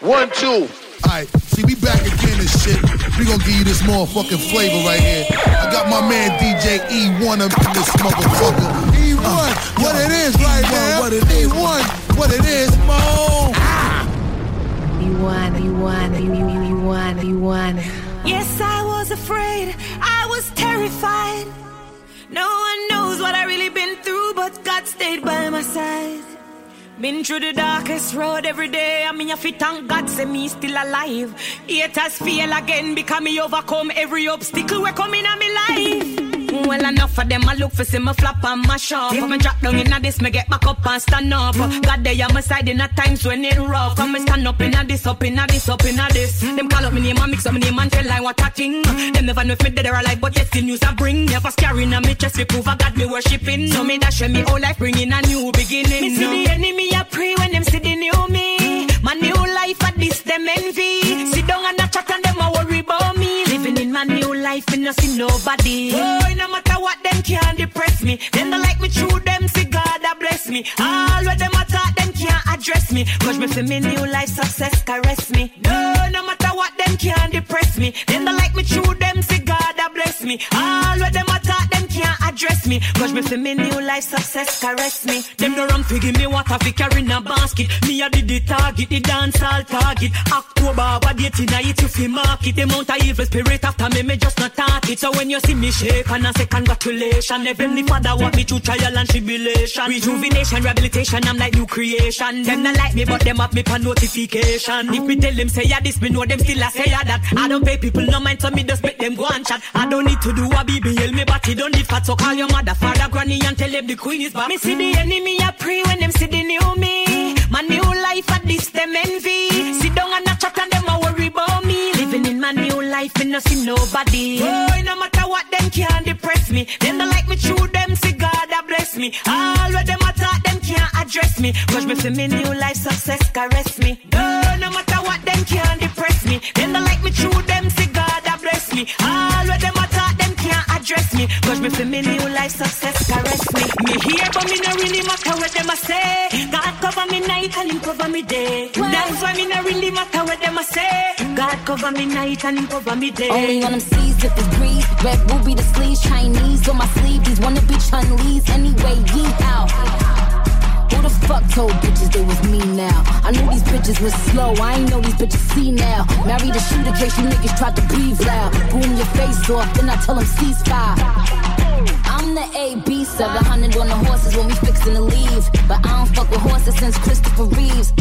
One, two. Alright, see, we back again and shit. We gonna give you this motherfucking flavor right here. I got my man DJ Ewone up in this motherfucker. Ewone, uh, what it is right Ewone, now. What it is. Ewone, what it is, Mo. Ewone, Ewone, Ewone, Ewone. Yes, I was afraid. I was terrified. No one knows what I really been through, but God stayed by my side. Been through the darkest road every day. I mean, if you thank God, say me still alive. Haters feel again because me overcome every obstacle we coming on me life. Well, enough of them, I look for see me flop and mash up. If me drop down in this, me get back up and stand up. Mm. God, they on my side in a times when it rough. Come me stand up in a this, up in a this, up in a this. Mm. Them call up me name and mix up me name and tell like what a thing. Mm. Them never know if me dead or alive, but yes, the news I bring. Never scaring on me chest, we prove I got me worshipping. So me dash me whole life, bringing a new beginning. Me see the enemy, I pray when them see the new me. My new life at this, them envy. Life, me no see nobody. Oh, no matter what them can't depress me. Them don't like me through them, see God a bless me. All what them attack, them can't address me. Cause me feel me new life success caress me. No, no matter what them can't depress me. Them don't like me through them, see God a bless me. All what them attack, them can't me. Cause me feel me new life success caress me. Them no run figure me what I fi carry in a basket. Me a did the target, the dance all target. October, what date in a it you fi market. The amount of evil spirit after me, me just not talk it. So when you see me shake and I say congratulations, Heavenly Father want me through trial and tribulation. Rejuvenation, rehabilitation, I'm like new creation. Them not like me, but them have me for notification. If me tell them say yeah this, me know them still a say yeah that. I don't pay people no mind, so me just make them go and chat. I don't need to do a BBL, me body don't need fat, so call your mother, father, granny, and tell them the queen is back. Me see the enemy, I pray when them see the new me. My new life at this, them envy. Sit down and a chat and them a worry about me. Living in my new life, me no see nobody. Oh, no matter what them can't depress me. Them don't like me through them, see God a bless me. All what them attack, them can't address me. Cause me feel me new life success caress me. Oh, no matter what them can't depress me. Them don't like me through them, see God a bless me. All what them attack, them address me. Cause me feel me new life success caress me. Me here, but me no really matter what them a say. God cover me night and him cover me day. That's why me no really matter what them a say. God cover me night and him cover me day. Only on them seas if it's breeze. Red ruby the sleeves, Chinese on my sleeve. These wanna be Chun Lee's anyway. Yee out. Who the fuck told bitches they was me now? I knew these bitches was slow. I ain't know these bitches see now. Married a shooter case you niggas tried to breathe loud. Boom your face off, then I tell them ceasefire. I'm the AB, 700 on the horses when we fixin' to leave. But I don't fuck with horses since Christopher Reeves.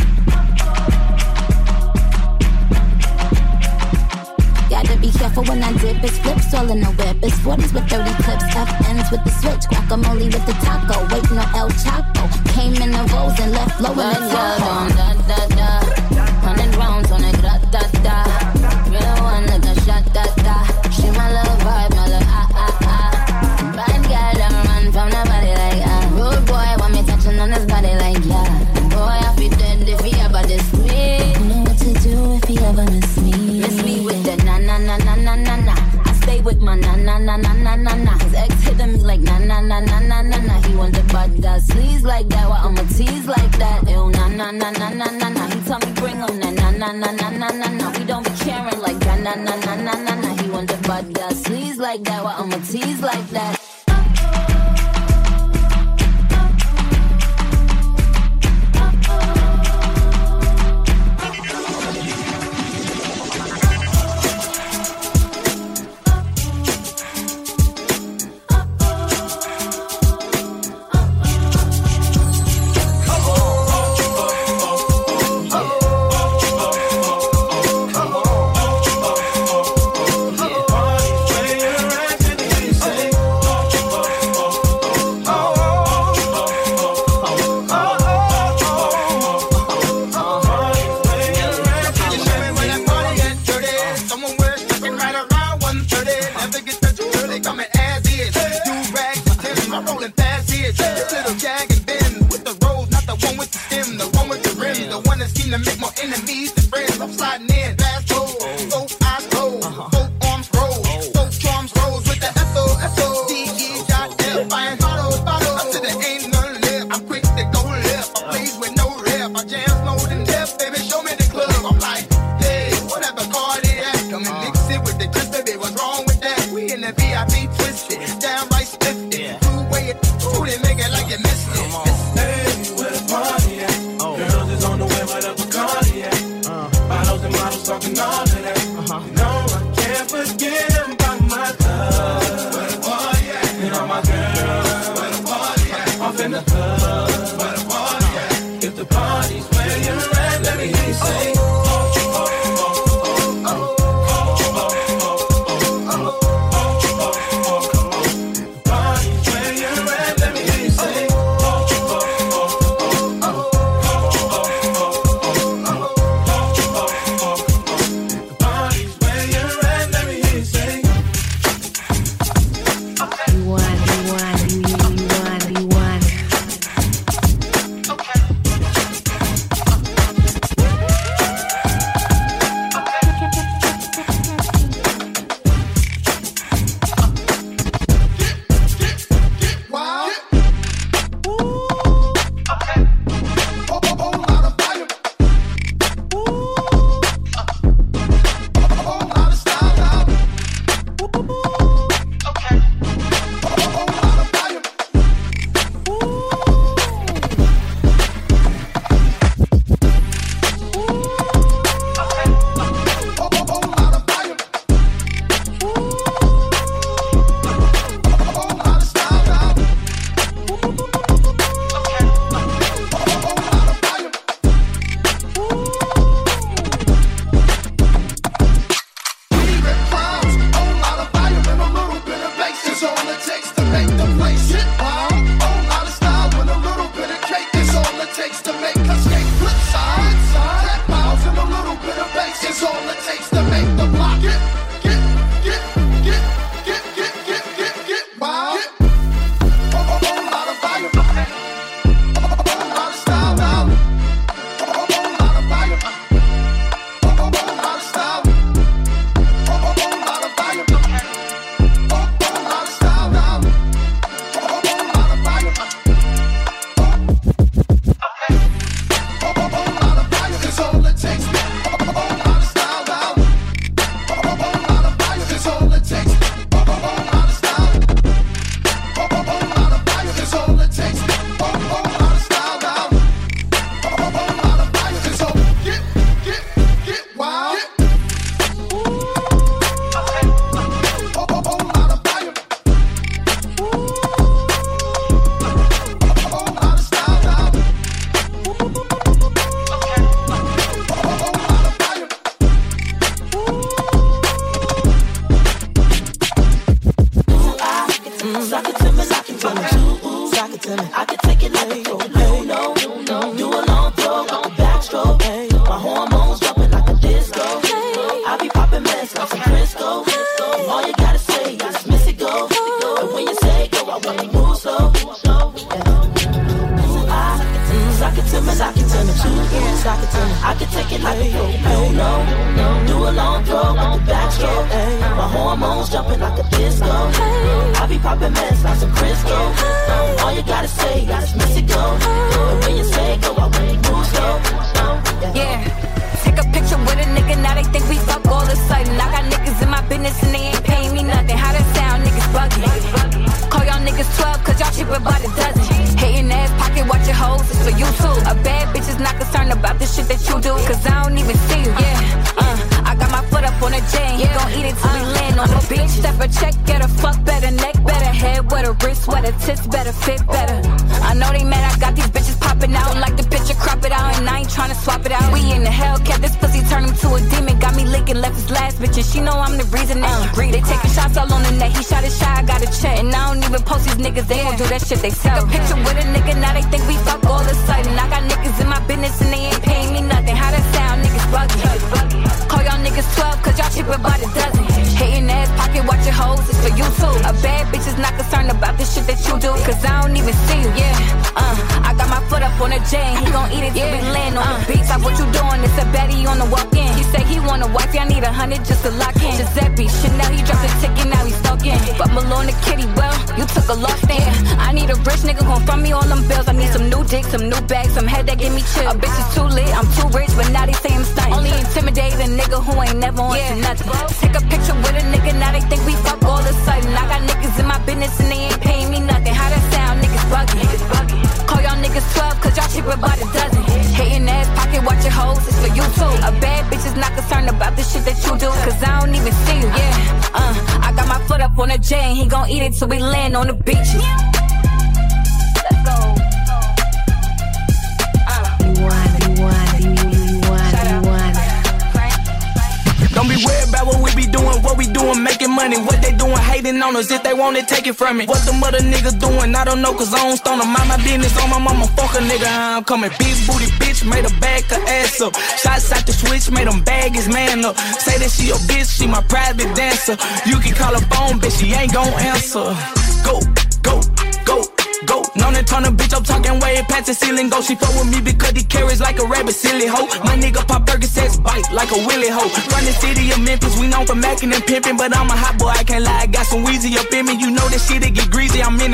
Gotta be careful when I dip. It's flips all in the whip. It's 40s with 30 clips. FNs with the switch. Guacamole with the taco. Waiting on El Chapo. Came in the rolls and left low in the Tahoe. Da, da, da. Hundred rounds on it. Da, da, da. Real one like a shot. Da, da. She my love vibe. My love ah, ah, ah. Bad girl, them run from the body like ah. Rude boy want me touching on his body like yeah. Boy, I feel dead if he ever diss me. Know what to do if he ever. Miss my na na na na na na na. His ex hitting me like na na na na na na na. He want the bad guy sleaze like that. Why I'ma tease like that? Ew na na na na na na na. He tell me bring him na na na na na na na na. We don't be caring like that na na na na na na. He want the bad guy sleaze like that. Why I'ma tease like that?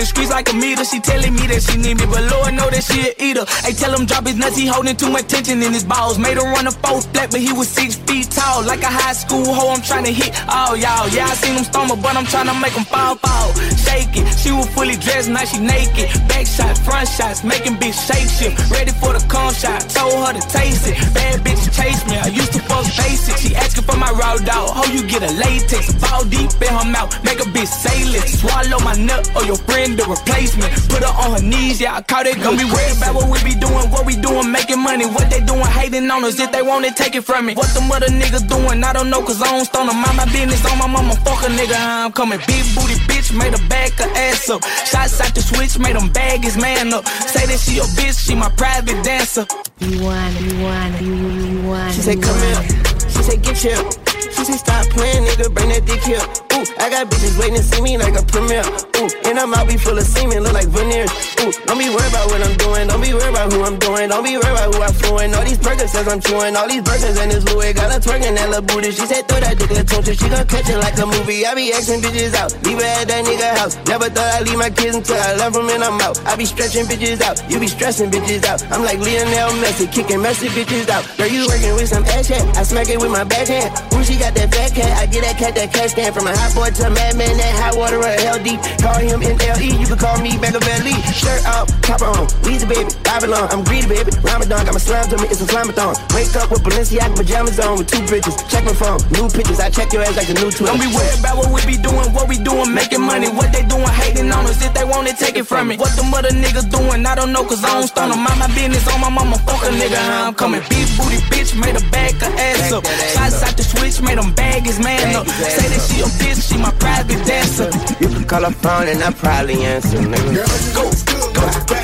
The streets like a meter. She telling me that she need me, but Lord know that she a eater. Hey, tell him drop his nuts, he holding too much tension in his balls. Made her run a fourth flat, but he was six feet tall. Like a high school hoe, I'm trying to hit all y'all. Yeah, I seen him stumble, but I'm trying to make him fall, fall. Shake it, she was fully dressed, now she naked. Back shot, front shots, making bitch shake shift. Ready for the con shot, told her to taste it. Bad bitch chase me, I used to fuck basic. She asking for my raw dog, how you get a latex? Fall deep in her mouth, make a bitch say it. Swallow my nut or your friend to replace me. Put her on her knees, yeah, I caught it. Gonna be worried about what we be doing, what we doing, making money. What they doing, hating on us. If they want it, take it from me. What the mother niggas doing, I don't know, cause I don't stone them. Mind my business on my mama, fuck a nigga, I'm coming. Big booty bitch, made a back her ass up. Shots out the switch, made them bag his man up. Say that she a bitch, she my private dancer. You want, you want, you, you, you want. She said, come here. She said, get here. She said, stop playing, nigga, bring that dick here. Ooh, I got bitches waiting to see me like a premiere. Ooh, and I'm out be full of semen, look like veneers. Ooh, don't be worried about what I'm doing. Don't be worried about who I'm doing. Don't be worried about who I'm fluent. All these burgers says I'm chewing. All these burgers and this Louis got her twerking that little booty. She said, throw that dick in the She gon' catch it like a movie. I be asking bitches out. Leave her at that nigga house. Never thought I'd leave my kids until I left them and I'm out. I be stretching bitches out. You be stressing bitches out. I'm like Lionel Messi, kicking messy bitches out. Girl, you working with some ass hat. I smack it with my backhand. Ooh, she got that fat cat. I get that cat, that cat stand from a hot boy to madman. That hot water or hell deep. Call him NLE. You can call me back a belly. Shirt off, top on. Weezy baby, Babylon. I'm greedy baby. Ramadan got my slimes on me. It's a slamathon. Wake up with Balenciaga pajamas on with two bridges. Check my phone. New pictures. I check your ass like a new Twitter. Don't be worried about what we be doing, what we doing, making money. What they doing, hating on us. If they want it, take it from me. What the mother niggas doing, I don't know, cause I don't stone them. Mind my business on my mama, fuck a nigga, how I'm coming. Big booty bitch, made a bag her ass up. Shots out the switch, made them bag his man up. Say that she a bitch, dancer, she my private dancer. You can call her phone and I probably answer, nigga. Go, go, go, go,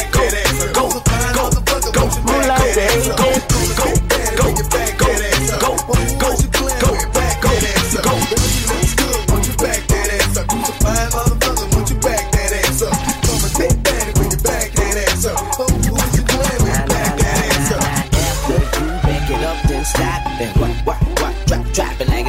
go, go, go, go, go, Go, go, go, go, go, go, go, go, Drop it like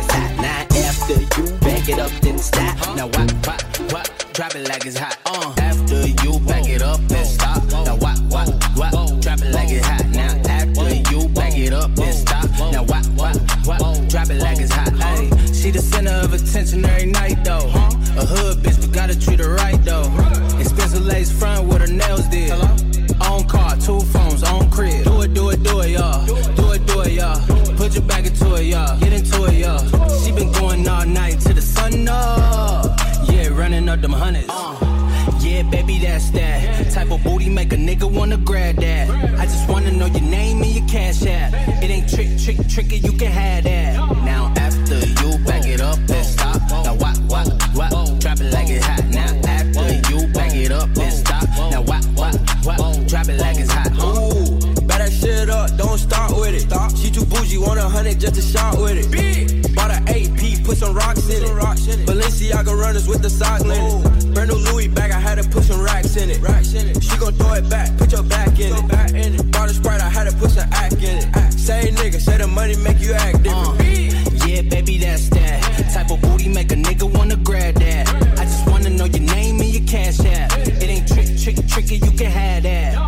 back it up, then stop. Now what, what, what, drop it like it's hot. Uh. After you back it up, then stop. Now what, what, what, drop it like it's hot. Now after you back it up, then stop. Now what, what, what, drop it like it's hot. Hey, she the center of attention every night though. A hood bitch, but gotta treat her right though. Expensive lace front with her nails did. On car, two phones, on crib. Do it, do it, do it, y'all. Do it, do it, y'all. Put your back into it, y'all. That's that. Type of booty make a nigga wanna grab that. I just wanna know your name and your cash app. It ain't trick, trick, tricky, you can have that. Now after you back it up and stop. Now what, what, what? Drop it like it's hot. Now after you back it up and stop. Now what, what, what? Drop it like it's hot. Ooh, back that shit up, don't start with it. Stop. She too bougie, want a hundred just to shot with it. Big. Bought an AP, put some rocks in it. Balenciaga runners with the sock linen. Oh. Brand new Louis bag, I had to put some racks in it. Racks in it. She gon' throw it back, put your back in it. Back in it. Bought a sprite, I had to put some act in it. Act. Say nigga, say the money make you act uh. different. yeah, baby, that's that. Type of booty make a nigga wanna grab that. I just wanna know your name and your cash app. It ain't trick, trick, tricky, you can have that.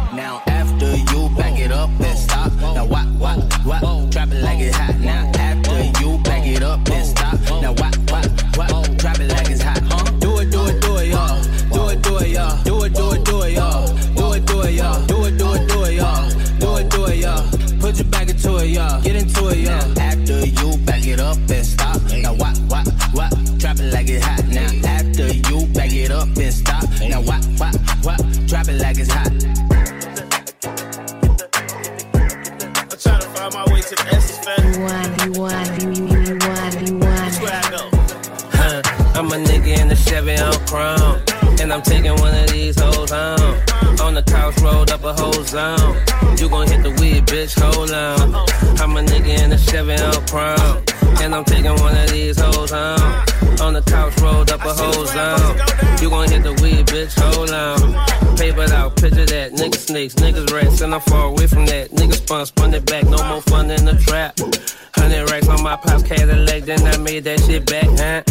And I'm far away from that. Niggas spun, spun it back, no more fun in the trap. Hundred racks on my pop's Cadillac, then I made that shit back, huh?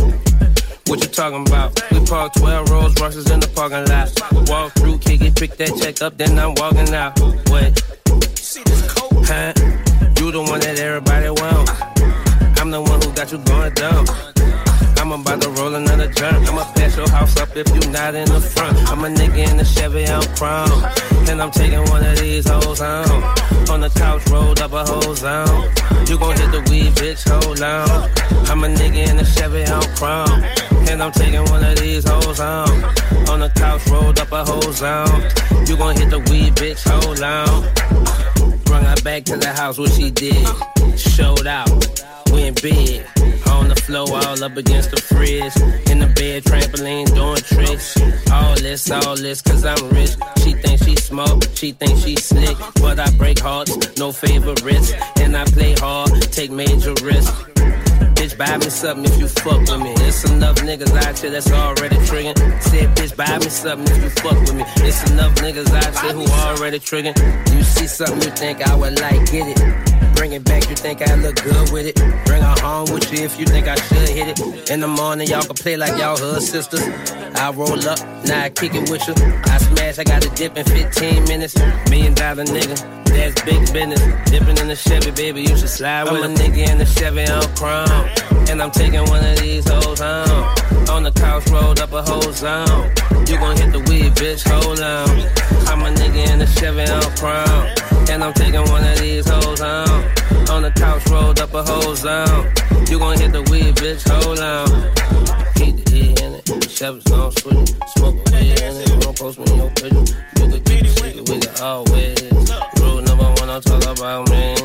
What you talking about? We parked 12 Rolls Royces in the parking lot. Walk through, kick it, pick that check up, then I'm walking out. What? Huh? You the one that everybody want. I'm the one who got you going down. I'm about to roll another joint. I'ma pass your house up if you not in the front. I'm a nigga in the Chevy on chrome. And I'm taking these hoes home. On the couch, rolled up a whole zone. You gon' hit the weed, bitch, hold on. I'm a nigga in the Chevy on chrome. And I'm taking one of these hoes home. On the couch, rolled up a whole zone. You gon' hit the weed, bitch, hold on. Bring her back to the house, what she did. Showed out, we in bed. On the floor, all up against the fridge. In the bed, trampoline, doing tricks. All this, all this, cause I'm rich. She thinks she smoke, she thinks she slick. But I break hearts, no favorites. And I play hard, take major risks. Bitch, buy me something if you fuck with me. It's enough niggas out here that's already triggering. Said, bitch, buy me something if you fuck with me. It's enough niggas out here who already triggering. You see something you think I would like, get it. Bring it back, you think I look good with it. Bring her home with you if you think I should hit it. In the morning, y'all can play like y'all hood sisters. I roll up, now I kick it with you. I smash, I got a dip in 15 minutes. Million dollar nigga, that's big business. Dipping in the Chevy, baby, you should slide with I'm a nigga in the Chevy on chrome. And I'm taking one of these hoes home. On the couch, rolled up a whole zone. You gon' hit the weed, bitch, hold on. I'm a nigga in the Chevy on chrome. And I'm taking one of these hoes home. On the couch, rolled up a whole zone. You gon' hit the weed, bitch, hold on. Keep the E in it. Chevys on switch it. Smoke a weed in it. Don't post me no picture. You could keep it we can always. Rule number one, don't talk about me.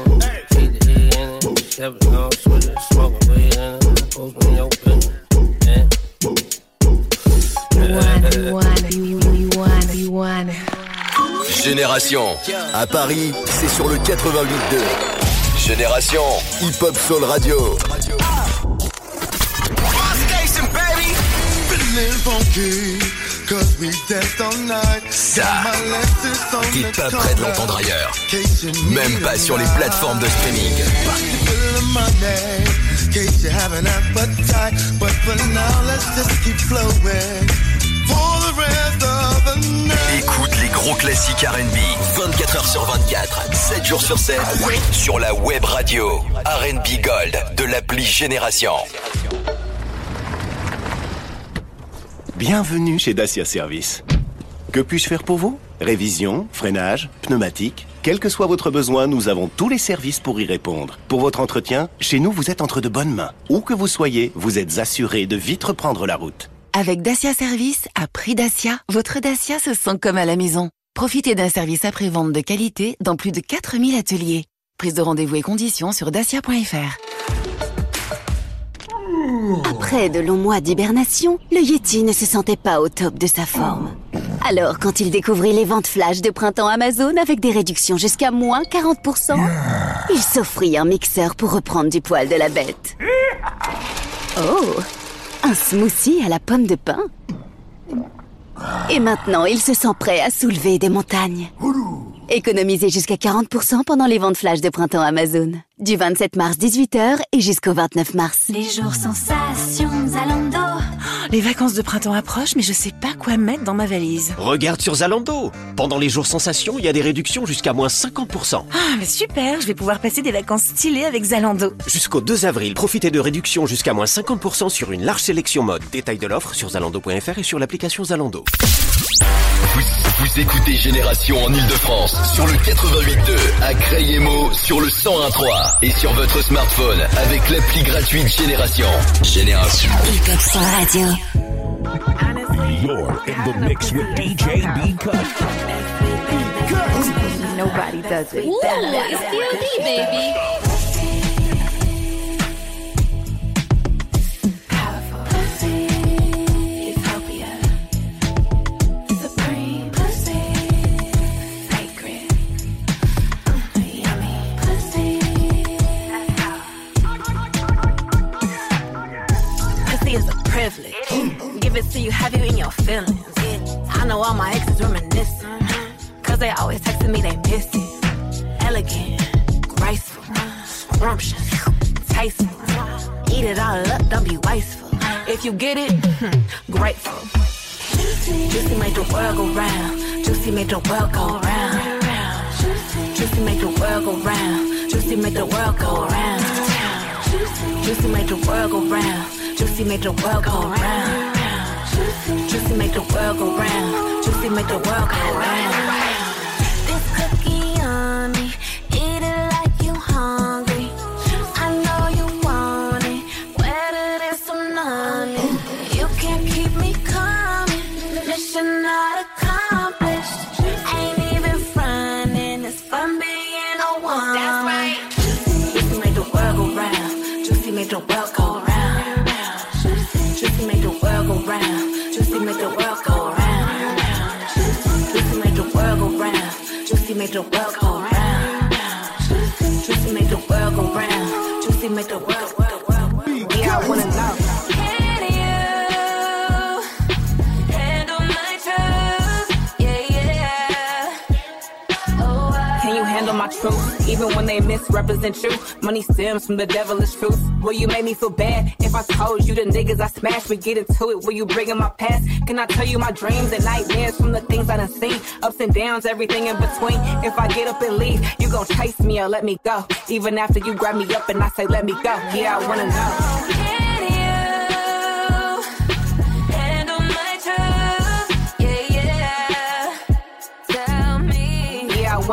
Keep the E in it. Chevys on switch it. Smoke a weed in it. Don't post me no picture. Yeah. One, one, one, one. Génération. À Paris, c'est sur le 88.2. Génération. Hip Hop Soul Radio. Ça, t'es pas prêt de l'entendre ailleurs. Même pas sur les plateformes de streaming. Écoute les gros classiques R&B 24 heures sur 24, 7 jours sur 7 sur la web radio R&B Gold de l'appli Génération. Bienvenue chez Dacia Service. Que puis-je faire pour vous? Révision, freinage, pneumatique quel que soit votre besoin, nous avons tous les services pour y répondre. Pour votre entretien, chez nous, vous êtes entre de bonnes mains. Où que vous soyez, vous êtes assuré de vite reprendre la route. Avec Dacia Service, à prix Dacia, votre Dacia se sent comme à la maison. Profitez d'un service après-vente de qualité dans plus de 4000 ateliers. Prise de rendez-vous et conditions sur dacia.fr. Après de longs mois d'hibernation, le Yeti ne se sentait pas au top de sa forme. Alors, quand il découvrit les ventes flash de printemps Amazon avec des réductions jusqu'à moins 40%, il s'offrit un mixeur pour reprendre du poil de la bête. Oh, un smoothie à la pomme de pin. Et maintenant, il se sent prêt à soulever des montagnes. Économisez jusqu'à 40% pendant les ventes flash de printemps Amazon. Du 27 mars 18h et jusqu'au 29 mars. Les jours sensations Zalando. Les vacances de printemps approchent, mais je sais pas quoi mettre dans ma valise. Regarde sur Zalando. Pendant les jours sensations, il y a des réductions jusqu'à moins 50%. Ah, mais super, je vais pouvoir passer des vacances stylées avec Zalando. Jusqu'au 2 avril, profitez de réductions jusqu'à moins 50% sur une large sélection mode. Détail de l'offre sur zalando.fr et sur l'application Zalando. Vous, vous écoutez Génération en Ile-de-France sur le 88.2, à Crayemo sur le 101.3 et sur votre smartphone avec l'appli gratuite Génération. Génération. Hip Hop Soul Radio. You're in the mix with DJ B Cut. Nobody does it. Ooh, it's baby. Privilege. Give it to you, have you in your feelings. I know all my exes reminiscing. Cause they always texting me they miss it. Elegant, graceful, scrumptious, tasteful. Eat it all up, don't be wasteful. If you get it, grateful. Juicy make the world go round. Juicy make the world go round. Juicy make the world go round. Juicy make the world go round. Juicy make the world go round. Juicy make the world go round. Juicy make the world go round. Juicy make the world go round. Make the world go round. Juicy make the world go round. Juicy make the world. Yeah, I wanna know. My truth? Even when they misrepresent you, money stems from the devilish truth. Will you make me feel bad if I told you the niggas I smashed? We get into it. Will you bring in my past? Can I tell you my dreams and nightmares from the things I done seen? Ups and downs, everything in between. If I get up and leave, you gon' chase me or let me go. Even after you grab me up and I say let me go. Yeah, I wanna know.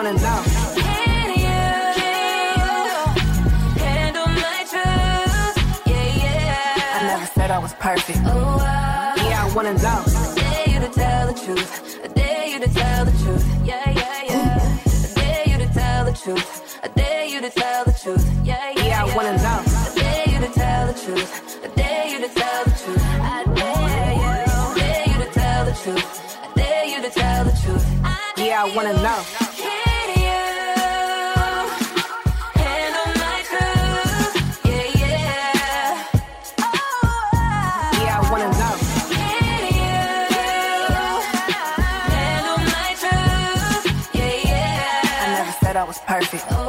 Can you yeah. I never said I was perfect. Oh, I Yeah, I wanna know. I dare you to tell the truth. I dare you to tell the truth. Yeah, yeah, yeah. I dare you to tell the truth. I dare you to tell the truth. Yeah, yeah, Yeah, I wanna know. I dare you to tell the truth. I dare you to tell the truth. I dare you. I dare you to tell the truth. I dare you to tell the truth. Yeah, I wanna know. Perfect.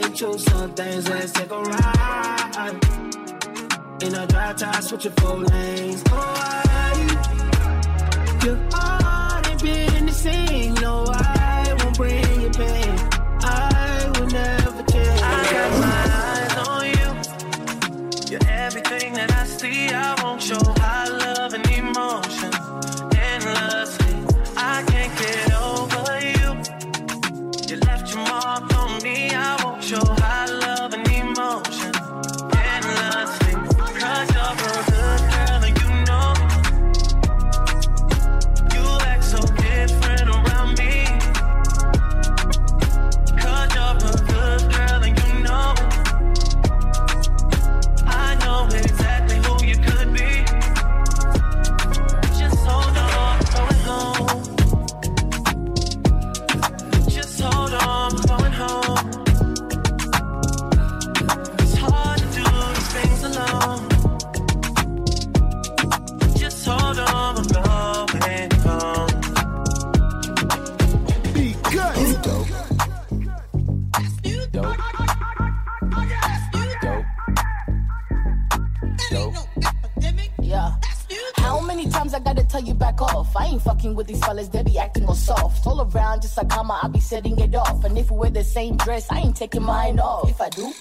Been through some things. Let's take a ride. In a dry tie, switching four lanes. Oh, taking mine off. If I do,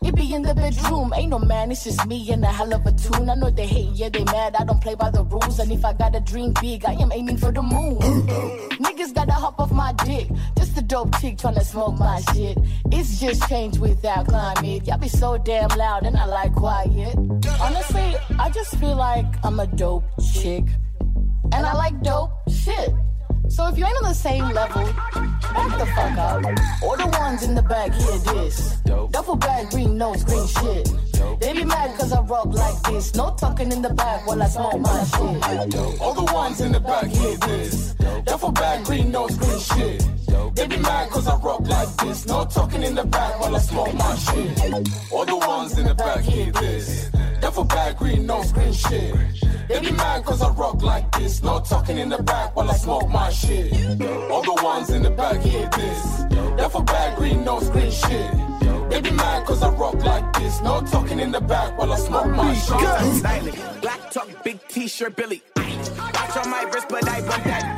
It be in the bedroom, ain't no man, it's just me and a hell of a tune. I know they hate, yeah, they mad. I don't play by the rules. And if I gotta dream big, I am aiming for the moon. Niggas gotta hop off my dick. Just a dope chick tryna smoke my shit. It's just change without climate. Y'all be so damn loud and I like quiet. Honestly, I just feel like I'm a dope chick. And I like dope shit. So if you ain't on the same level, the fuck. Or the ones in the back, hear this. Duffel bag, green nose, green shit. They be mad cause I rock like this. No talking in the back while I smoke my shit. All the ones in the back, hear this. Duffel bag, green nose, green shit. They be mad cause I rock like this. No talking in the back while I smoke my shit. All the ones in the back, hear this. Duffel bag, green nose, green shit. They be mad cause I rock like this. No talking in the back while I smoke my shit. All the ones in the back hear this. Duffel bag, green nose, green shit. They be mad cause I rock like this. No talking in the back while I smoke my shit. Black talk, big t-shirt, Billy. Watch on my wrist, but I want that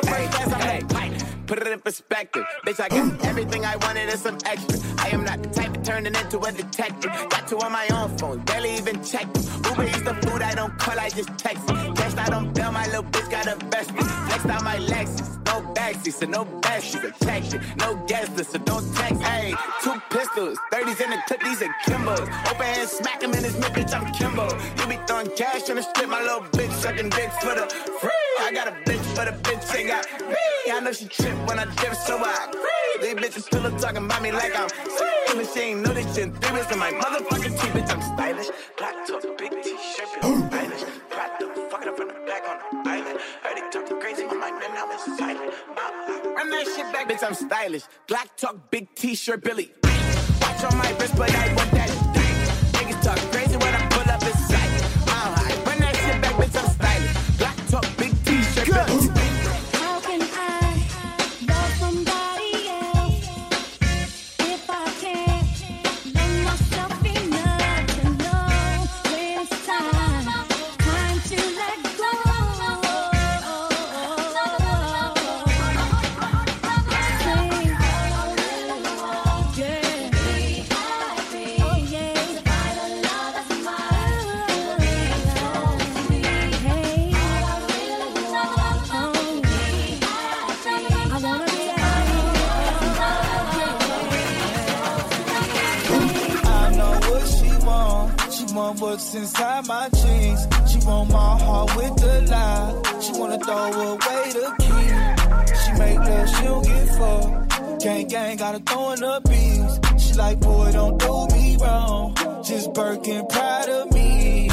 Put it in perspective. Bitch, I got everything I wanted and some extra. I am not the type of turning into a detective. Got two on my own phone, barely even check them. Uber eats the food I don't call, I just text out on bail, my little bitch got a vest. Flexed out my Lexus, no backseat, so no backseat protection. No guest list, so don't text. Hey, two pistols, 30s in the clip, these are Kimbos. Open hand, smack him in his mid, bitch, I'm Kimbo. You be throwing cash on the strip, my little bitch sucking dicks for the free. I got a bitch, for the bitch ain't got me. I know she trip when I dip, so I. These bitches still up talking about me like I'm free. She ain't know this shit in in my motherfucking teeth, bitch, I'm stylish. Black top, big t-shirt, feel stylish. Black the fucking up from the back on the island. Heard they talking crazy my man, now it's silent. Run that shit back, bitch, I'm stylish. Black talk, big t-shirt, Billy. Watch on my wrist, but I want that. Niggas talk crazy when I pull up in sight. Mile run that shit back, bitch, I'm stylish. Black talk, big t-shirt, Billy. Want what's inside my jeans. She want my heart with the lie. She wanna throw away the key. She make love, she don't get fucked. Gang gang gotta throw in the beats. She like, boy, don't do me wrong. Just Birkin proud of me.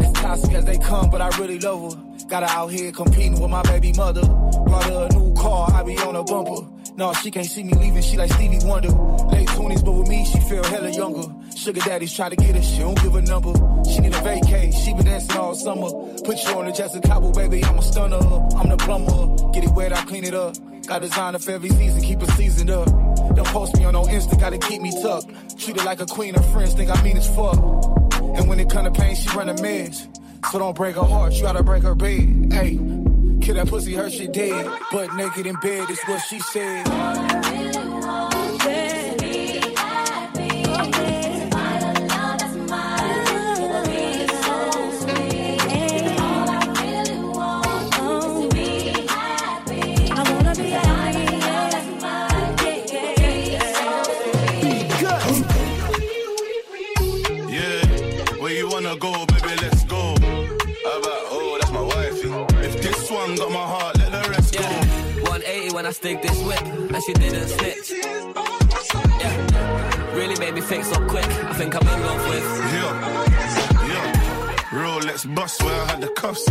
As toxic as they come, but I really love her. Got her out here competing with my baby mother. Brought her a new car, I be on a bumper. No, she can't see me leaving, she like Stevie Wonder. Late 20s, but with me, she feel hella younger. Sugar daddies try to get her, she don't give a number. She need a vacay, she been dancing all summer. Put you on the Jessica Cabo, baby, I'm a stunner. I'm the plumber, get it wet, I clean it up. Got designer for every season, keep it seasoned up. Don't post me on no Insta, gotta keep me tucked. Treat her like a queen, her friends think I mean as fuck. And when it come to pain, she run a mess. So don't break her heart, you gotta break her bed. Hey, kill that pussy, her she dead. But naked in bed is what she said. This one got my heart, let the rest go. 180 when I stick this whip, and she didn't snitch. Yeah, really made me think so quick. I think I'm in love with. Yeah, yeah. Rolex bust where I had the cuffs.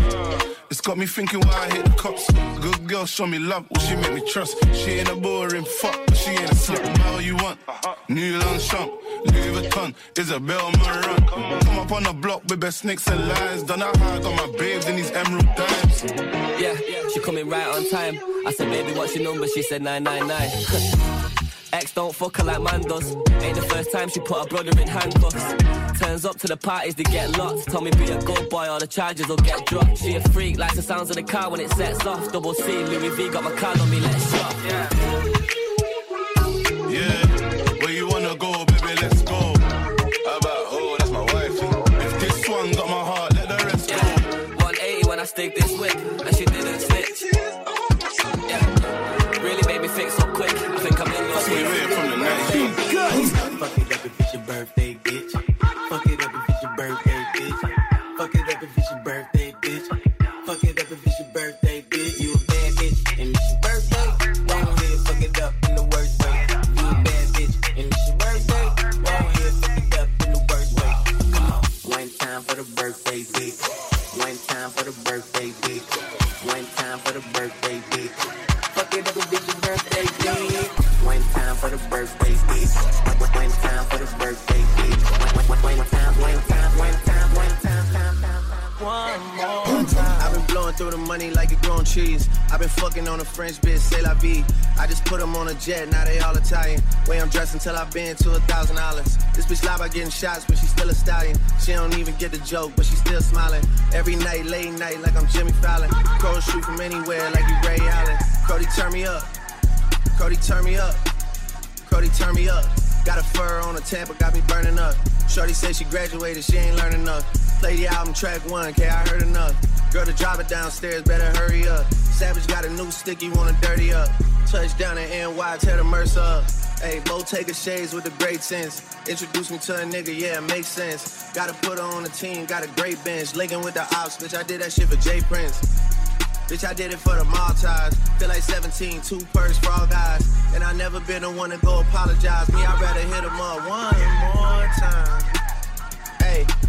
It's got me thinking why I hit the cops. Good girl, show me love, will she make me trust? She ain't a boring fuck, but she ain't a slut. How you want? Uh-huh. New Longchamp, Louis Vuitton, Isabel Marant. Come up on the block with best snakes and lies. Done out high, on my babes in these emerald dimes. Yeah, she coming right on time. I said, baby, what's your number? She said 999. Ex don't fuck her like man does. Ain't the first time she put her brother in handcuffs. Turns up to the parties to get locked. Tell me be a good boy or the charges will get dropped. She a freak, likes the sounds of the car when it sets off. Double C, Louis V got my card on me, let's shop. Yeah. Yeah, trees. I've been fucking on a French bitch, say la vie. I just put them on a jet, now they all Italian. Way I'm dressed until I've been to a thousand dollars. This bitch lie about getting shots, but she's still a stallion. She don't even get the joke, but she's still smiling. Every night, late night, like I'm Jimmy Fallon. Crow shoot from anywhere, like you Ray Allen. Cody, turn me up. Cody, turn me up. Cody, turn me up. Got a fur on a Tampa, got me burning up. Shorty said she graduated, she ain't learning enough. Play the album track one, K, I heard enough. Girl, the driver downstairs, better hurry up. Savage got a new stick, you wanna dirty up. Touchdown in NY, tear the Mercer up. Hey, Bo take a shades with a great sense. Introduce me to a nigga, yeah, it makes sense. Gotta put her on the team, got a great bench. Linking with the ops, bitch, I did that shit for Jay Prince. Bitch, I did it for the Maltese. Feel like 17, two purse all guys. And I never been the one to go apologize. Me, I'd rather hit him up one more time. Hey.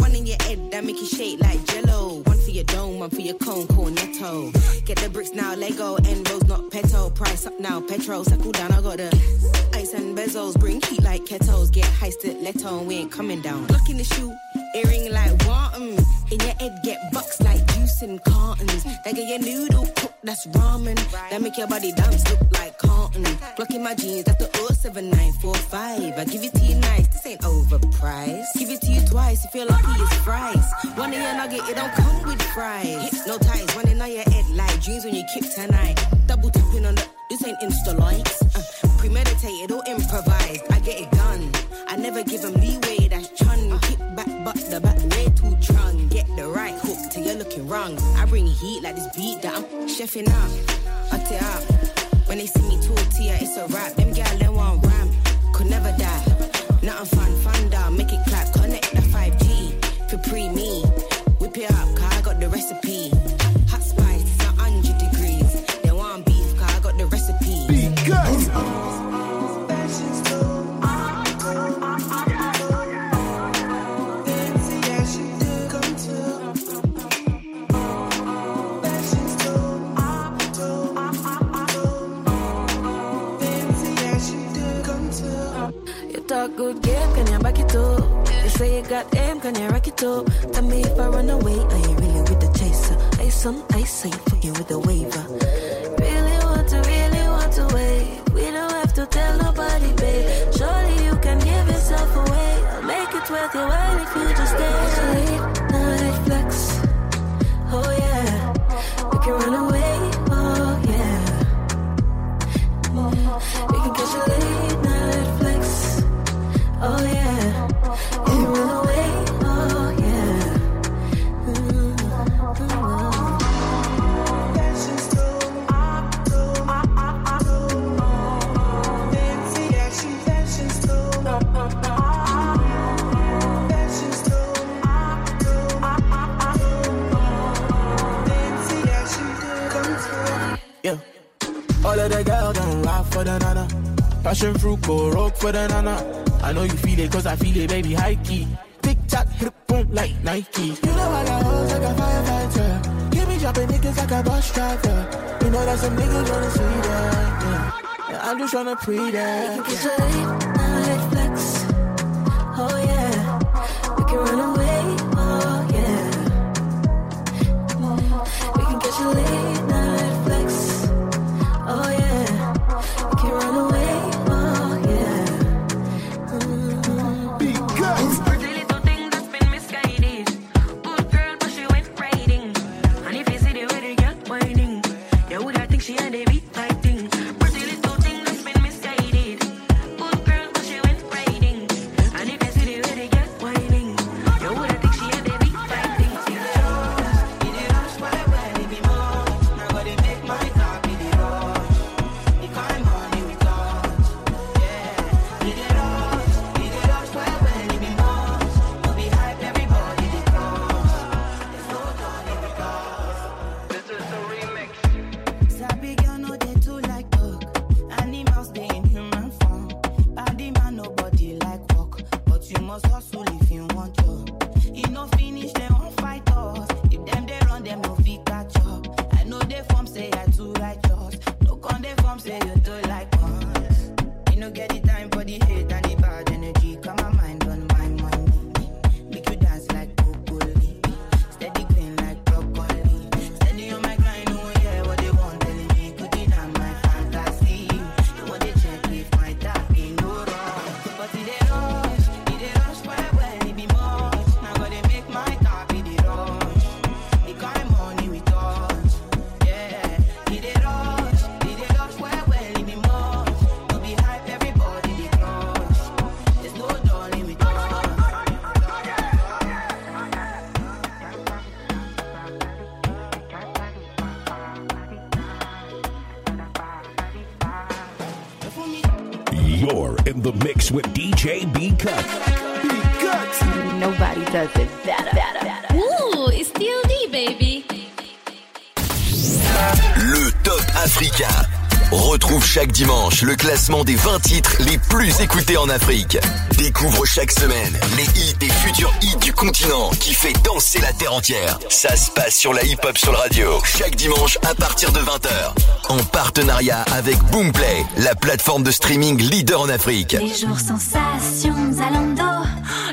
Your head that make you shake like jello. One for your dome, one for your cone, cornetto. Get the bricks now, Lego, and rose, not peto. Price up now, petrol, settle down. I got the ice and bezels, bring heat like kettles. Get high stiletto, and we ain't coming down. Lock in the shoe, earring like Wanton. In your head, get bucks like juice and cartons. That get your noodle cook, that's ramen. That make your body dance look like cotton. Glock in my jeans, that's the 07945. I give it to you nice, this ain't overpriced. Give it to you twice if you're lucky, it's fries. One in your nugget, it don't come with fries. No ties, running on your head like dreams when you keep tonight. Double tapping on the, this ain't Insta likes. Uh, premeditated or improvised, I get it done. I never give them leeway, that's chun. Kick back, but the back way too trung. Get the right hook till you're looking wrong. I bring heat like this beat that I'm chefing up. Up it up. When they see me to a tear, it's a rap. Them gal, they want ram. Could never die. Nothing fun, fun down. Make it clap. Connect the 5G. For pre me. Whip it up, cause I got the recipe. Got aim, can you rack it up? Tell me if I run away, are you really with the chaser? Ice on ice, are you fucking with the waiver? For the nana. Passion fruit, go rock for the nana. I know you feel it, cause I feel it, baby, high key. Tick tock, hit boom, like Nike. You know I got hoes like a firefighter. Give me dropping niggas like a bus driver. You know that some niggas wanna see that. Yeah. Yeah, I'm just tryna pre that. You can late night flex. Oh yeah. We can run away. Le classement des 20 titres les plus écoutés en Afrique. Découvre chaque semaine les hits et futurs hits du continent qui fait danser la terre entière. Ça se passe sur la hip-hop sur le radio, chaque dimanche à partir de 20h. En partenariat avec Boomplay, la plateforme de streaming leader en Afrique. Les jours sensations Zalando.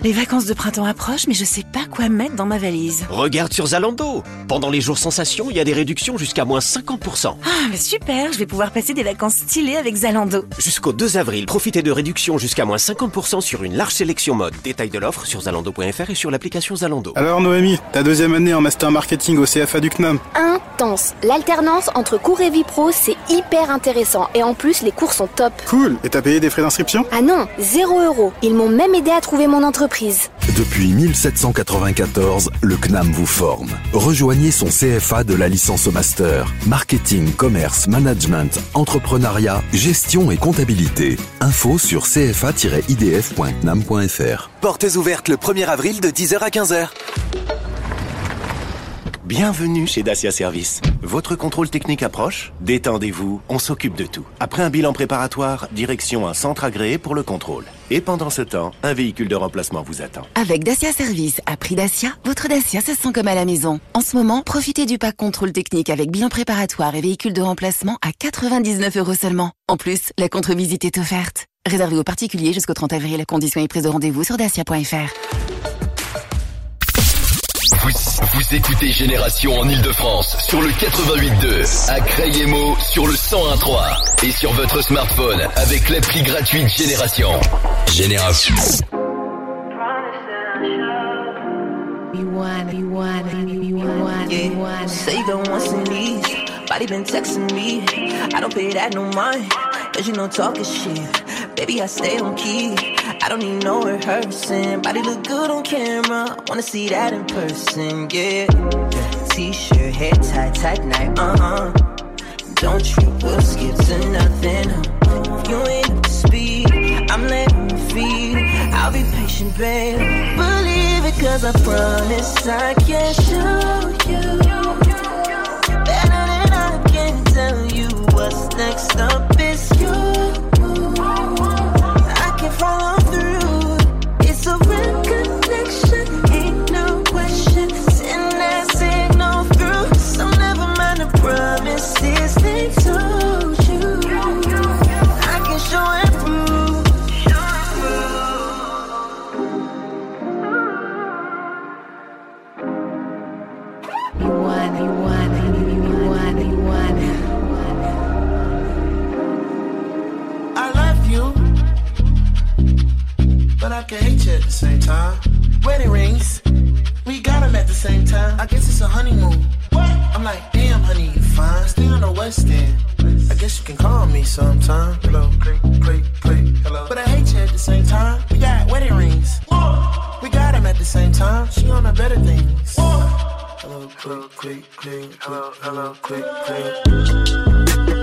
Les vacances de printemps approchent, mais je sais pas quoi mettre dans ma valise. Regarde sur Zalando. Pendant les jours sensations, il y a des réductions jusqu'à moins 50%. Ah, mais super, je vais pouvoir passer des vacances stylées avec Zalando. Jusqu'au 2 avril, profitez de réductions jusqu'à moins 50% sur une large sélection mode. Détail de l'offre sur zalando.fr et sur l'application Zalando. Alors Noémie, ta deuxième année en master marketing au CFA du CNAM. Intense. L'alternance entre cours et vie pro, c'est hyper intéressant. Et en plus, les cours sont top. Cool, et t'as payé des frais d'inscription? Ah non, 0 euros. Ils m'ont même aidé à trouver mon entreprise. Depuis 1794, le CNAM vous forme. Rejoignez son CFA de la licence au master. Marketing, commerce, management, entrepreneuriat, gestion et comptabilité. Info sur cfa-idf.cnam.fr. Portes ouvertes le 1er avril de 10h à 15h. Bienvenue chez Dacia Service. Votre contrôle technique approche Détendez-vous, on s'occupe de tout. Après un bilan préparatoire, direction un centre agréé pour le contrôle. Et pendant ce temps, un véhicule de remplacement vous attend. Avec Dacia Service à prix Dacia, votre Dacia se sent comme à la maison. En ce moment, profitez du pack contrôle technique avec bilan préparatoire et véhicule de remplacement à 99 euros seulement. En plus, la contre-visite est offerte. Réservé aux particuliers jusqu'au 30 avril. Conditions et prise de rendez-vous sur dacia.fr. Vous, vous écoutez Génération en Ile-de-France sur le 88.2, à Crayemo sur le 101.3 et sur votre smartphone avec l'appli gratuite Génération. Génération. You want, you want, you want, you want. Say the once in these. Body been texting me. I don't pay that no mind. Cause you know talk is shit. Baby, I stay on key. I don't need no rehearsing. Body look good on camera. Wanna see that in person, yeah. T-shirt, hair tight, tight night, uh-huh. Don't trip, we'll skip to nothing. If you ain't up to speed, I'm letting you feed. I'll be patient, babe. Believe it, cause I promise I can show you. Tell you what's next up I can hate you at the same time. Wedding rings, we got them at the same time. I guess it's a honeymoon. What? I'm like, damn, honey, you fine. Stay on the West End. I guess you can call me sometime. Hello, creep, creep, creep, hello. But I hate you at the same time. We got wedding rings. What? We got them at the same time. She on the better things. What? Hello, creep, creep, creep, hello, hello, creep, creep.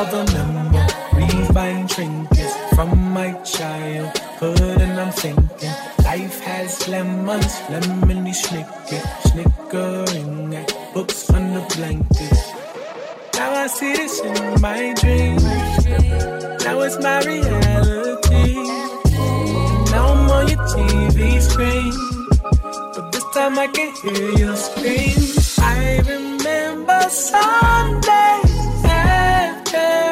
All the memories, buying trinkets from my childhood, and I'm thinking life has lemons, lemony snicket, snickering at books under blankets. Now I see this in my dreams. Now it's my reality. Now I'm on your TV screen, but this time I can hear you scream. I remember Sundays after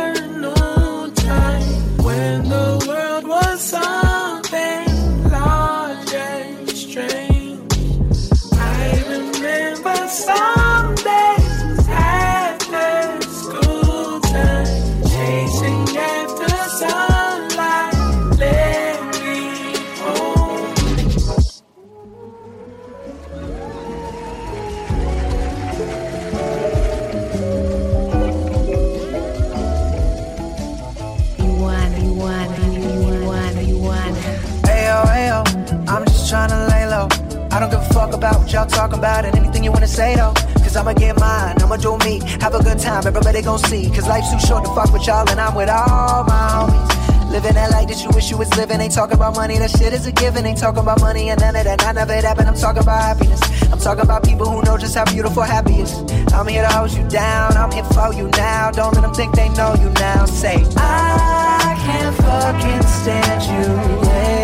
about talking about and anything you wanna say though. Cause I'ma get mine, I'ma do me. Have a good time, everybody gon' see. Cause life's too short to fuck with y'all and I'm with all my homies. Living that life that you wish you was living. Ain't talking about money, that shit is a given. Ain't talking about money and none of that, none of it happened. I'm talking about happiness. I'm talking about people who know just how beautiful happy is. I'm here to hold you down, I'm here for you now. Don't let them think they know you now. Say, I can't fucking stand you anymore.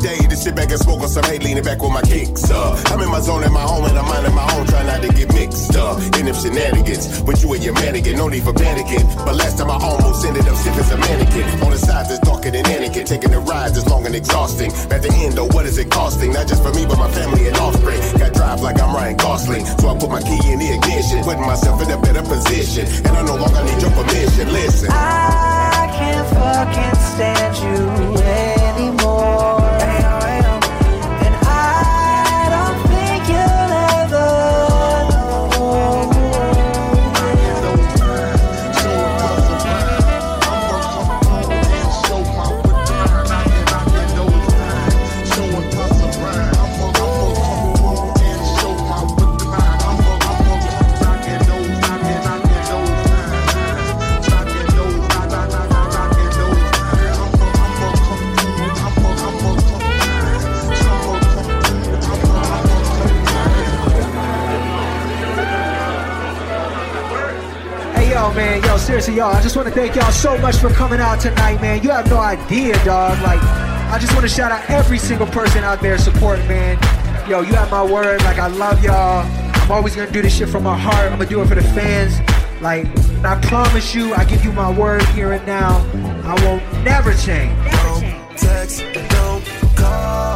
Day to sit back and smoke on some hay, leaning back with my kicks up. I'm in my zone at my home and I'm minding my own, trying not to get mixed up in them shenanigans. With you and your mannequin, no need for panicking. But last time I almost ended up sick as a mannequin. On the side that's darker than Anakin, taking the rides that's long and exhausting. At the end, though, what is it costing? Not just for me, but my family and offspring. Got drive like I'm Ryan Gosling, so I put my key in the ignition, putting myself in a better position. And I no longer need your permission. Listen. I can't fucking stand you seriously, y'all, I just want to thank y'all so much for coming out tonight, man. You have no idea, dog. Like, I just want to shout out every single person out there supporting, man. Yo, you have my word. Like, I love y'all. I'm always going to do this shit from my heart. I'm going to do it for the fans. Like, I promise you, I give you my word here and now. I will never change. Never change. Don't text, don't call.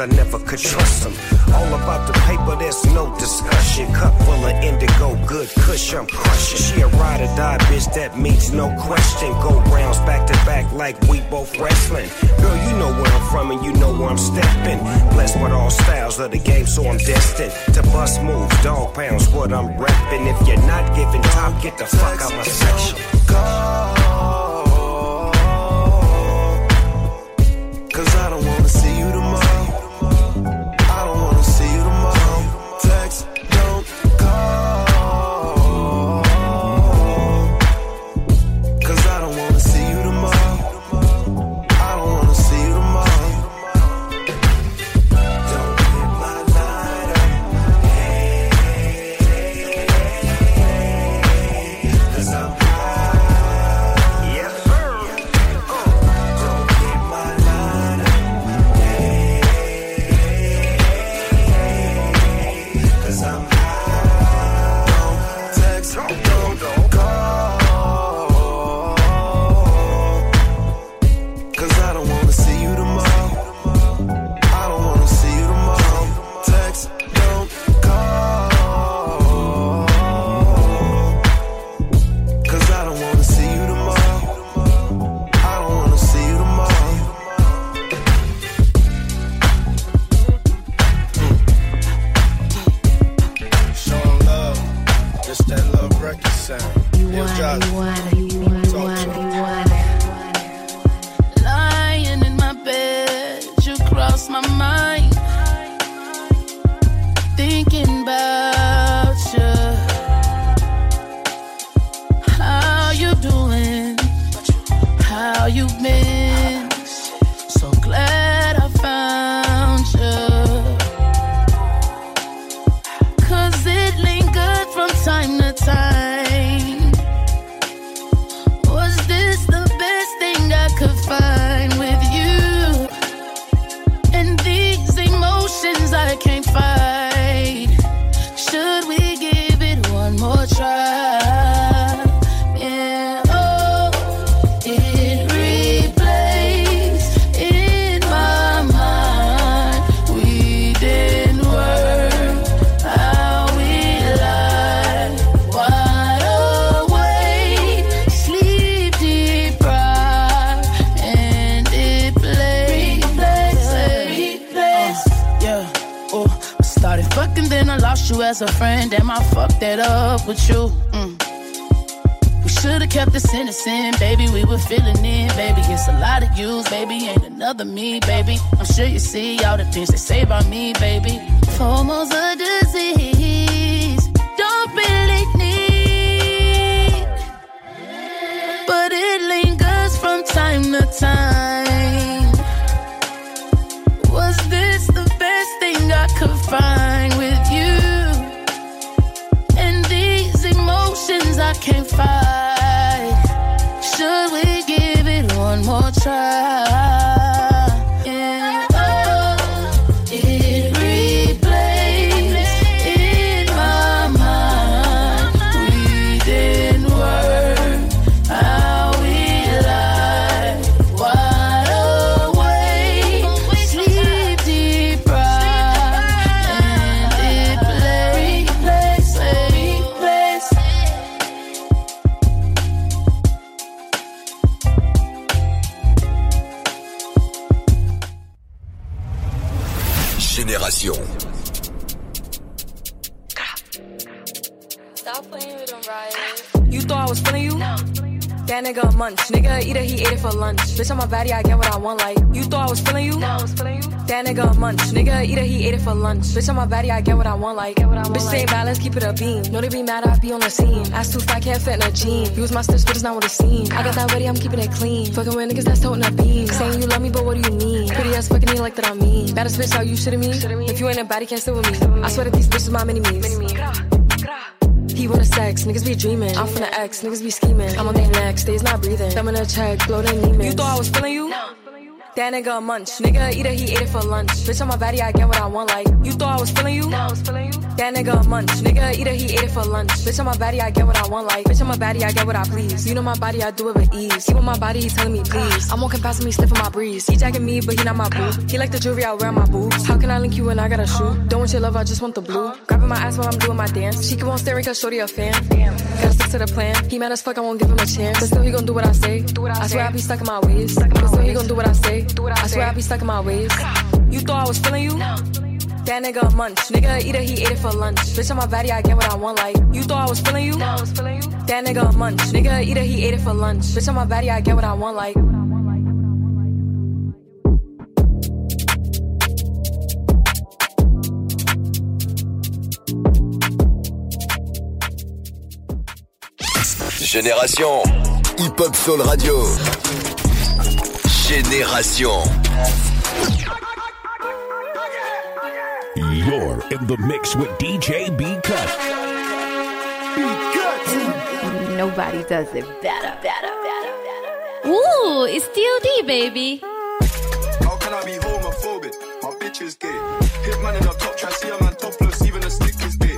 I never could trust them. All about the paper, there's no discussion. Cup full of indigo, good cush, I'm crushing. She a ride or die bitch, that means no question. Go rounds back to back like we both wrestling. Girl, you know where I'm from and you know where I'm stepping. Blessed with all styles of the game, so I'm destined to bust moves, dog pounds, what I'm repping. If you're not giving top, get the fuck you've been. Ain't me, baby. I'm sure you see all the things they say about me, baby. Use my stitch, but it's not what it seems. I got that ready, I'm keeping it clean. Fucking with niggas that's toting a beam. Saying you love me, but what do you mean? Pretty ass fucking me like that I mean. Baddest bitch, how you shitting me? If you ain't a baddie, can't sit with me. I swear that these bitches my mini me's. He wanna sex, niggas be dreaming. I'm from the X, niggas be scheming. I'm on their necks, they's not breathing. Them in a check, blow their knee. You thought I was feeling you? That nigga a munch. Nigga eat it, he ate it for lunch. Bitch on my body, I get what I want. Like, you thought I was feeling you? That nigga a munch. Nigga it, he ate it for lunch. Bitch on my body, I get what I want. Like, bitch on my body, I get what I please. You know my body, I do it with ease. He want my body, he telling me please. I'm walking past him, he sniffing my breeze. He jacking me, but he not my boo. He like the jewelry I wear on my boobs. How can I link you when I got a shoe? Don't want your love, I just want the blue. Grabbing my ass while I'm doing my dance. She keep on staring cause shorty a fan. Damn. Gotta stick to the plan. He mad as fuck, I won't give him a chance. But still he gon' do what I say. I swear I be stuck in my ways. But still he gon' do what I say. I swear I be stuck in my ways. You thought I was feeling you? That nigga a munch. Nigga eat it, he ate it for lunch. Bitch on my body, I get what I want. Like, you thought I was feeling you? That nigga a munch. Nigga eat it, he ate it for lunch. Bitch on my body, I get what I want. Like, Génération. Hip Hop Soul Radio. Génération. In the mix with DJ B Cut. Nobody does it better, better, better, better. Ooh, it's DOD, baby. How can I be homophobic? My bitch is gay. Hit man in the top, try see a man topless, even a stick is gay.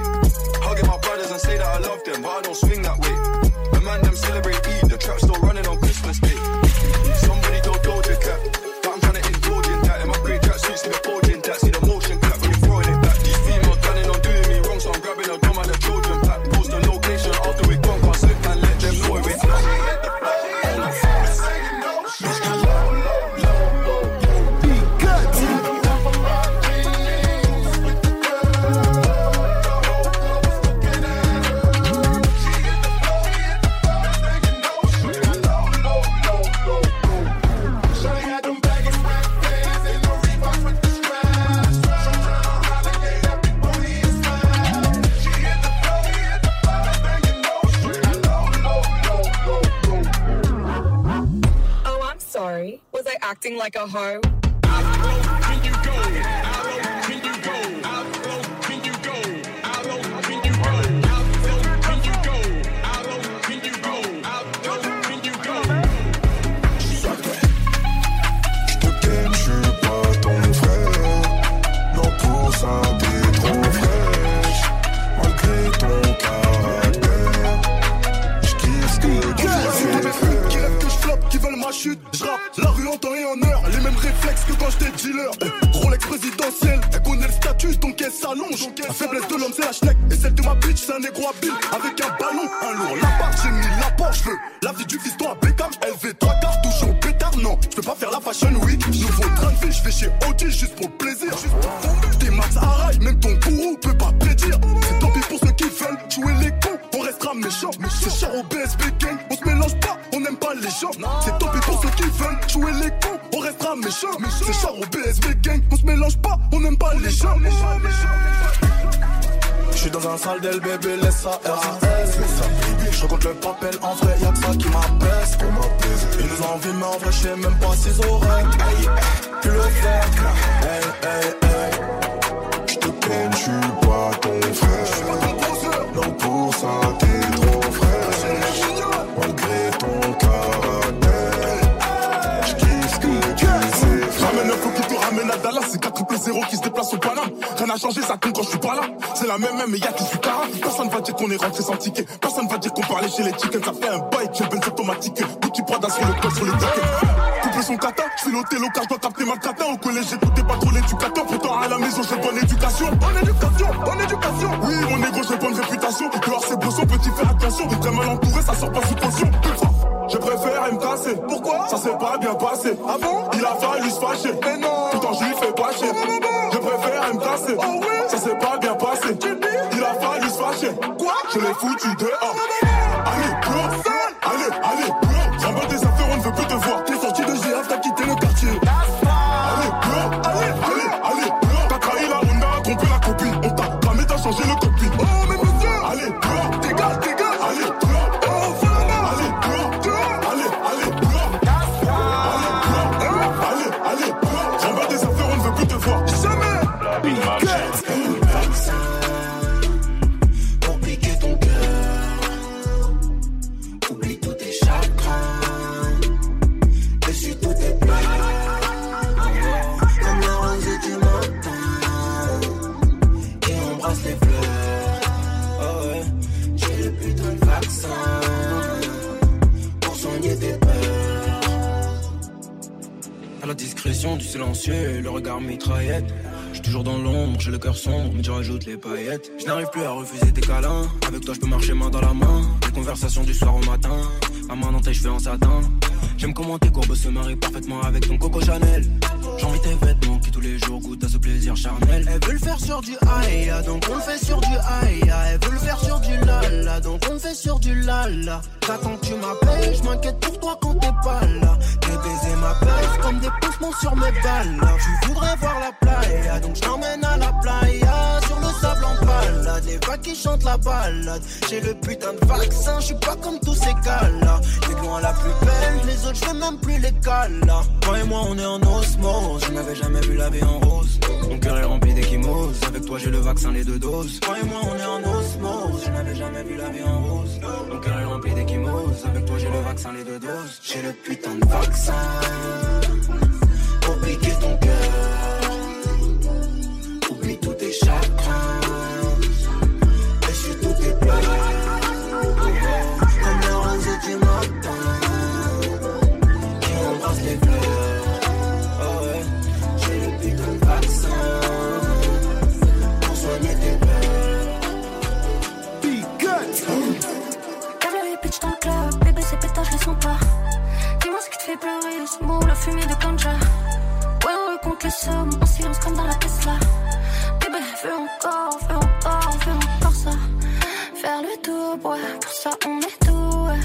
Hugging my brothers and say that I love them, but I don't swing that way. The man them celebrate like a hoe? Del bébé, laisse ça RAS. Je compte le papel, en vrai, y'a que ça qui m'apaise. Ils nous envient, mais en vrai, je sais même pas s'ils auraient pu le faire. Hey, hey, hey. Je te peine, je suis pas ton frère. Non, pour ça, t'es trop frère. Malgré ton caractère, je kiffe ce que tu sais Ramène un flow qui te ramène à Dallas, c'est 4 triple 0 qui se déplace au Paname. Rien n'a changé, ça compte quand je suis pas là. C'est la même même, mais y'a qui suis qu'on est rentré sans ticket. Personne va dire qu'on parlait chez les chickens. Ça fait un bail, j'ai ben automatique. Petit Prada sur le col, sur les tickets. Couple son kata, je suis l'hôtel je dois capter ma kata. Au collège, j'écoutais pas trop l'éducateur. Pourtant, à la maison, j'ai bonne éducation. Bonne éducation, bonne éducation. Oui, mon négro, j'ai bonne réputation. Dehors, c'est brosson, petit, fais attention. Très mal entouré, ça sort pas sous caution. Je préfère me casser. Pourquoi? Ça s'est pas bien passé. Ah bon? Il a fallu se fâcher. Quoi Je l'ai mitraillette. Je suis toujours dans l'ombre, j'ai le cœur sombre, mais tu rajoutes les paillettes. Je n'arrive plus à refuser tes câlins. Avec toi, je peux marcher main dans la main. Les conversations du soir au matin. Ma main dans tes cheveux en satin. J'aime comment tes courbes se marient parfaitement avec ton Coco Chanel. J'ai envie tes vêtements qui tous les jours goûtent à ce plaisir charnel. Elle veut le faire sur du aïe, donc on le fait sur du aïe. Elle veut le faire sur du lala, donc on le fait sur du lala. T'attends que tu m'appelles, je m'inquiète pour toi quand pas là. Tes baisers m'appellent comme des pansements sur mes balles. Tu voudrais voir la playa, donc je t'emmène à la playa. Sur le sable en balade, les vagues qui chantent la balade. J'ai le putain de vaccin, je suis pas comme tous ces gars-là. T'es loin la plus belle, les autres je même plus les là. Toi et moi on est en osmose, je n'avais jamais vu la vie en rose. Mon cœur est rempli d'échymoses, avec toi j'ai le vaccin les deux doses. Toi et moi on est en osmose, je n'avais jamais vu la vie en rose. Mon cœur est rempli d'échymoses, avec toi j'ai le vaccin les deux doses. J'ai le putain de vaccin sommes, en silence comme dans la Tesla. Bébé, fais encore, fais encore, fais encore ça. Faire le tour, ouais, pour ça on est tout, ouais.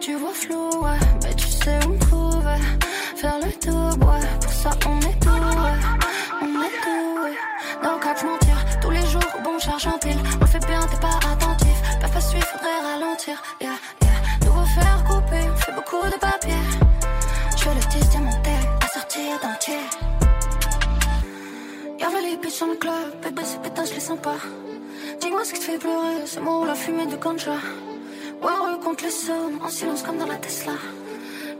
Tu vois flou, ouais, mais tu sais où me trouver. Faire le tour, ouais, pour ça on est dans le club, bébé, ces pétasses, je les sens pas. Dis-moi ce qui te fait pleurer, c'est moi ou la fumée de ganja. Ouais, on compte les sommes, en silence comme dans la Tesla.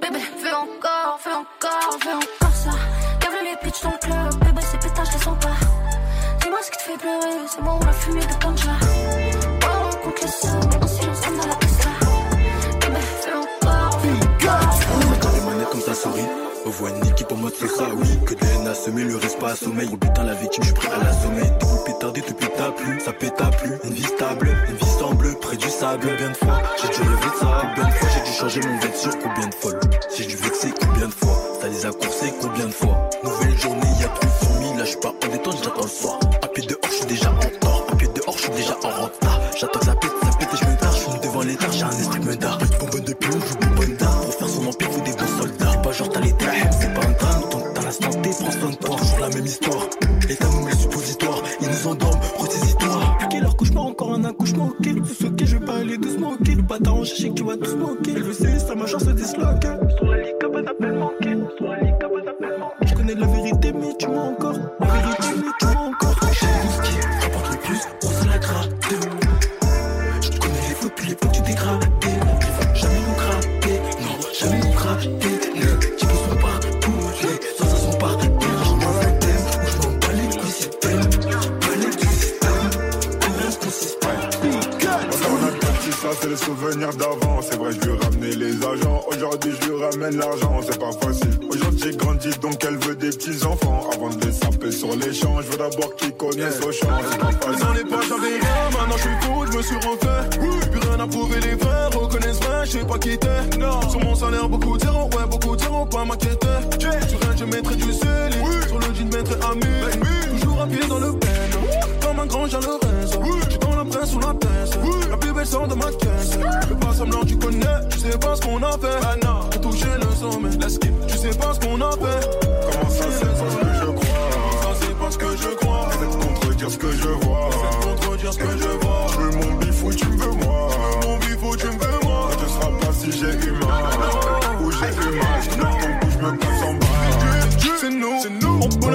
Bébé, fais encore, fais encore, fais encore ça. Y'avait les bitches dans le club, bébé, ces pétasses, je les sens pas. Dis-moi ce qui te fait pleurer, c'est moi ou la fumée de ganja. Une équipe en mode c'est ça, oui. Que haines assommées, le reste pas à sommeil. Gros putain la victime, je suis prêt à l'assommer Double pétardé depuis ta plus, ça à plus. Une vie stable, une vie semble près du sable. Combien de fois j'ai dû rêver de ça? Combien de fois j'ai dû changer mon vêtement sur combien de folles J'ai dû vexer combien de fois? Ça les a coursés combien de fois? Nouvelle journée, y'a plus de Là je suis pas en détente, j'attends le soir je sais que tu vas tous manquer. Veut c'est ça, ma chance se disloque. Sur la ligue, pas d'appel manqué. Sur la ligue, pas d'appel manqué. Je connais la vérité, mais tu mens encore. La vérité, mais tu mens encore. Souvenirs d'avant. C'est vrai, je lui ai ramené les agents. Aujourd'hui, je lui ramène l'argent. C'est pas facile. Aujourd'hui, j'ai grandi, donc elle veut des petits enfants. Avant de les saper sur les champs, je veux d'abord qu'ils connaissent au champ. C'est pas facile. Dans les pas, j'avais rien, maintenant je suis fou, je me suis refait. Plus rien à prouver, les frères reconnaissent vrai, je sais pas qui t'es. Sur mon salaire, beaucoup diront, ouais, beaucoup diront, pas m'inquiéter. Sur rien, je mettrai du sel, sur le jean, mettrai ami. Toujours à pied dans le pen, comme un grand Jean Lorenzo. J'suis dans la presse, sous la pince, la belle sort de ma caisse. Fais pas semblant, tu connais, tu sais pas ce qu'on a fait. Ah non, j'ai touché le sommet, let's skip, tu sais pas ce qu'on a fait. Comment ça, c'est pas ce que je crois? Ça, c'est pas ce que je crois. De contredire ce que je vois. De contredire ce que je vois. Je veux mon bifou, tu me veux moi. Mon bifou, tu me veux moi. Ça te sera pas si j'ai humain. Ou j'ai. Je ton coup, je me passe en bas. C'est nous, c'est nous, on pull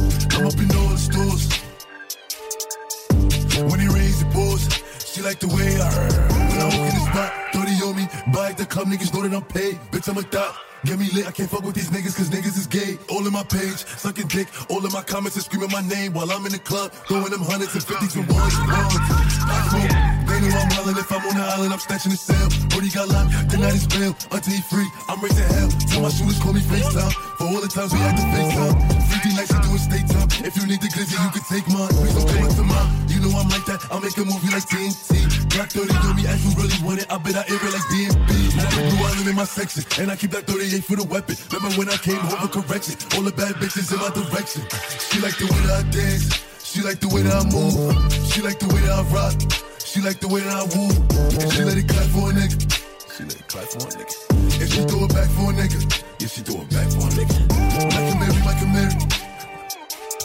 I'm up in all the stores. When it rains, the pours. She like the way I I in the spot, 30 on me. Buy at the club, niggas know that I'm paid. Bitch, I'm a thot. Get me lit, I can't fuck with these niggas cause niggas is gay. All in my page, sucking dick. All in my comments and screaming my name while I'm in the club. Throwing them hundreds and fifties and ones and ones. I smoke. They know I'm wildin' if I'm on the island, I'm snatching the cell. Brody got locked, tonight is bail. Until he free, I'm raising hell. Tell my shooters call me FaceTime. For all the times we had to FaceTime. Freaky nights, I do it state time. If you need the glizzy, you can take mine. Please don't come up to mine. Know I'm like that, I'll make a movie like TNT. Black 30 on me, as you really want it, I bet I air it like DMB. Blue Island in my section, and I keep that 38 for the weapon. Remember when I came home for correction? All the bad bitches in my direction. She like the way that I dance. She like the way that I move. She like the way that I rock. She like the way that I woo. And she let it clap for a nigga. She let it clap for a nigga. And she throw it back for a nigga. Yeah, she throw it back for a nigga. Like a Mary, like a Mary.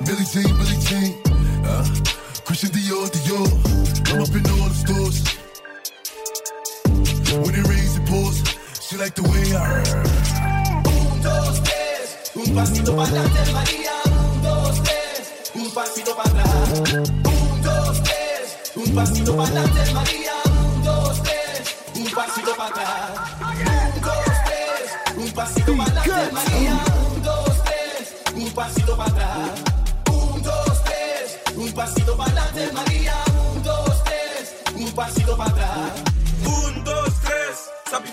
Billie Jean, Billie Jean. Uh, Christian Dior, Dior. I'm up in all the stores. When it rains, it pours. She like the way I Un, dos, tres, un pasito para María. Un, dos, tres, un pasito para atrás. Un, dos, tres, un pasito para María. Un, dos, tres, un pasito para atrás.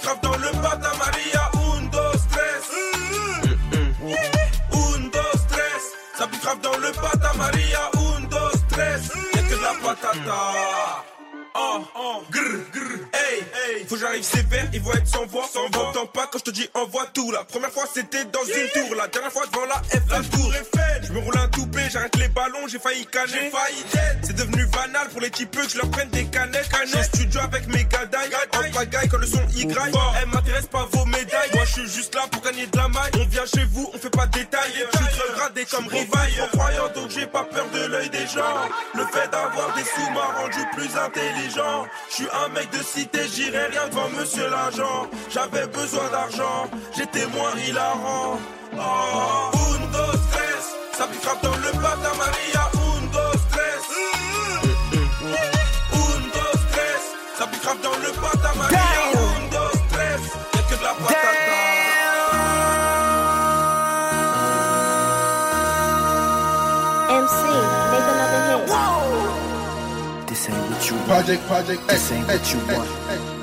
Grave dans le bata Maria. Un, dos, tres. Un, dos, tres, ça pique grave dans le bata Maria. Un, dos, tres, y'a que la patata. Oh, oh, grr, grr, faut que j'arrive sévère, ils vont être sans voix, sans voix. T'entends pas quand je te dis envoie tout. La première fois c'était dans une tour, la dernière fois devant la F, la tour Eiffel. Je me roule un toupé, j'arrête les ballons, j'ai failli canner, j'ai failli. C'est devenu banal pour les types que je leur prenne des canettes. Je suis studio avec mes gadailles, en pagaille quand le son Y. Elle m'intéresse pas vos médailles, moi je suis juste là pour gagner de la maille. On vient chez vous, on fait pas de détails. Je suis gradé comme rivaille, en croyant donc j'ai pas peur de l'œil des gens. Le fait d'avoir des sous m'a rendu plus intelligent. Je suis un mec de cité, j'irai rien devant monsieur l'agent. J'avais besoin d'argent, j'étais moins hilarant. Ah. Oh. Un, dos, tres, ça pique dans le bata Maria. Un, dos, tres. Un, dos, tres, ça pique dans le bata Maria. Un, dos, tres, y'a que de la patate. This ain't what you want. Project, project, this ain't what you want.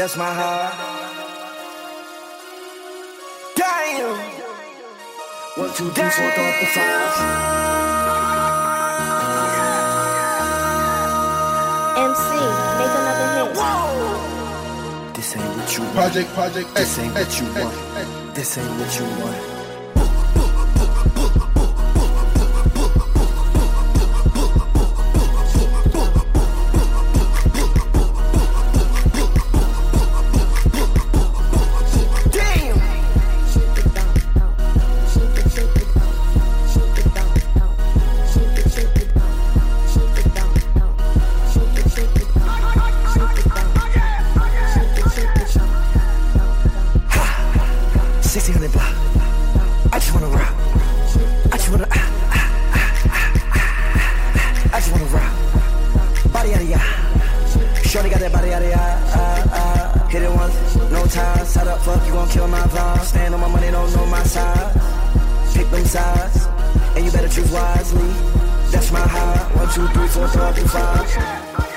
That's my heart. One, two, three, four, five. MC, make another hit. This ain't what you want. Project, project, this ain't what you want. This ain't what you want. Shorty got that body out of eye. Hit it once, no time. Side up, fuck, you gon' kill my vibe. Stand on my money, don't know my side. Pick them sides, and you better choose wisely. That's my high. One, two, three, four, five, two, five.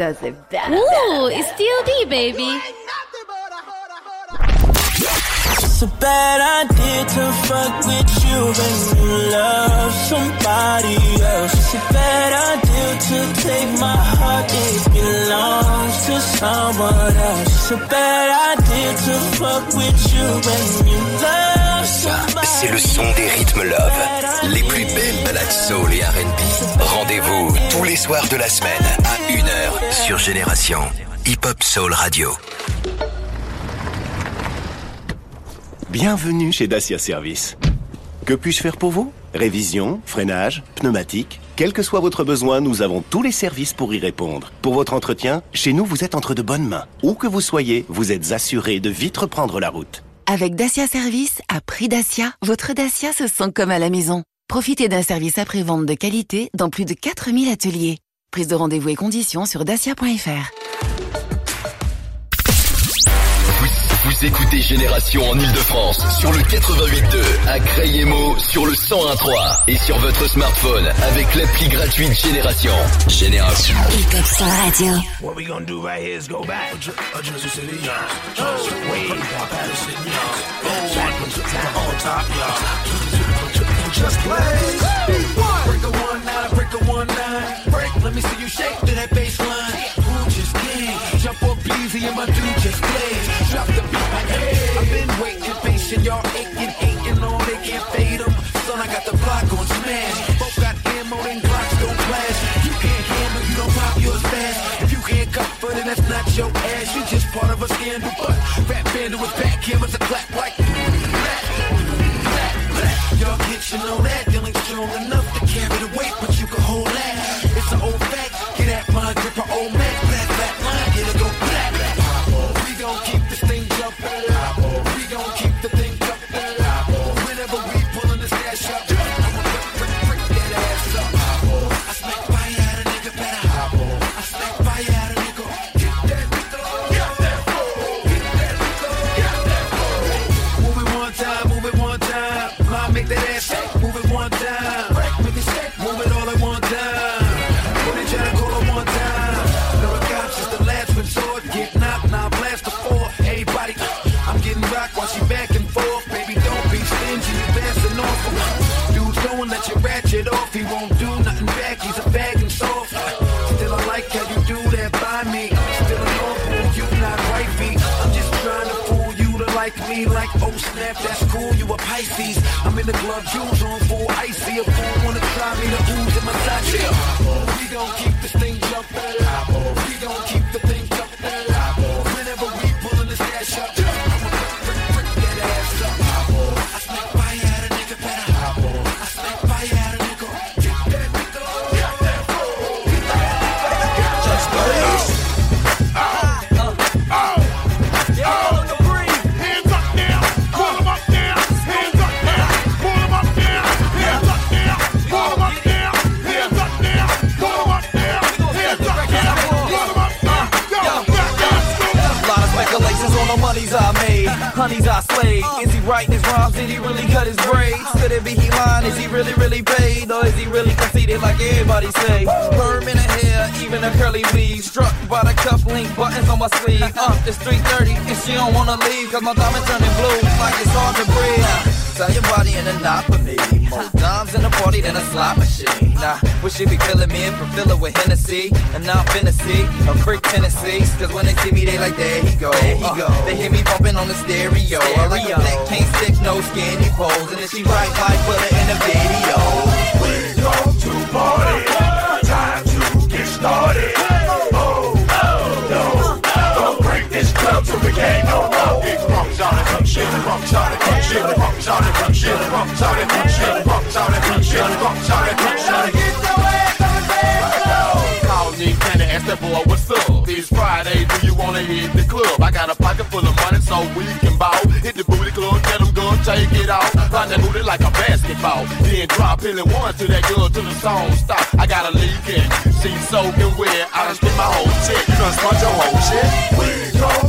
it's baby. C'est le son des rythmes love, les plus belles balades soul et R&B. Rendez-vous soirs de la semaine à 1h sur Génération Hip Hop Soul Radio. Bienvenue chez Dacia Service. Que puis-je faire pour vous? Révision, freinage, pneumatique, quel que soit votre besoin, nous avons tous les services pour y répondre. Pour votre entretien, chez nous, vous êtes entre de bonnes mains. Où que vous soyez, vous êtes assuré de vite reprendre la route. Avec Dacia Service, à prix Dacia, votre Dacia se sent comme à la maison. Profitez d'un service après-vente de qualité dans plus de 4000 ateliers. Prise de rendez-vous et conditions sur dacia.fr. Vous écoutez Génération en Ile-de-France sur le 88.2, à Crayemo sur le 101.3 et sur votre smartphone avec l'appli gratuite Génération. Génération. Radio. What we gonna do right here is go back. Just play. Break a one nine, break a one nine. Break, let me see you shake to that baseline. Who just came? Jump up easy and my dude just played. Drop the beat like hey. I've been waiting, patient, y'all aching, hating on, they can't fade them. Son, I got the block on smash. Both got ammo, then Glocks don't flash. You can't handle, you don't pop yours fast. If you can't cut for then that's not your ass. You just part of a scandal, honeys I slayed. Is he writing his rhymes? Did he really cut his braids? Could it be he lying? Is he really, really paid? Or is he really conceited like everybody say? Perm in the hair, even a curly weave. Struck by the cufflink buttons on my sleeve. Uh, it's 3.30 and she don't wanna leave. Cause my diamond turning blue like it's hard to breathe. Tell your body in a knot for me. More dimes in the party than a slot machine. Nah, wish she be killing me and fulfill it with Hennessy. And now I'm finna see a freak Tennessee. Cause when they see me, they like, there he go. There he uh, go. They hear me bumping on the stereo. I like a black can't stick, no skinny pose. And if she right, like put her in the video. We come to party. Time to get started. Club till we can't no more. Big rocks on it, come shit, rocks on it, come shit, rocks on come shit, rocks on it, come shit, rocks on it, come shit, on it, come shit. Call me Kenny, ask that boy what's up. This Friday, do you wanna hit the club? I got a pocket full of money so we can ball. Hit the booty club, get them good, take it out. Run that booty like a basketball. Then drop in and one to that girl till the song stop. I got a leak in, she soaking wet. I done spent my whole check, you done spent your whole shit. We come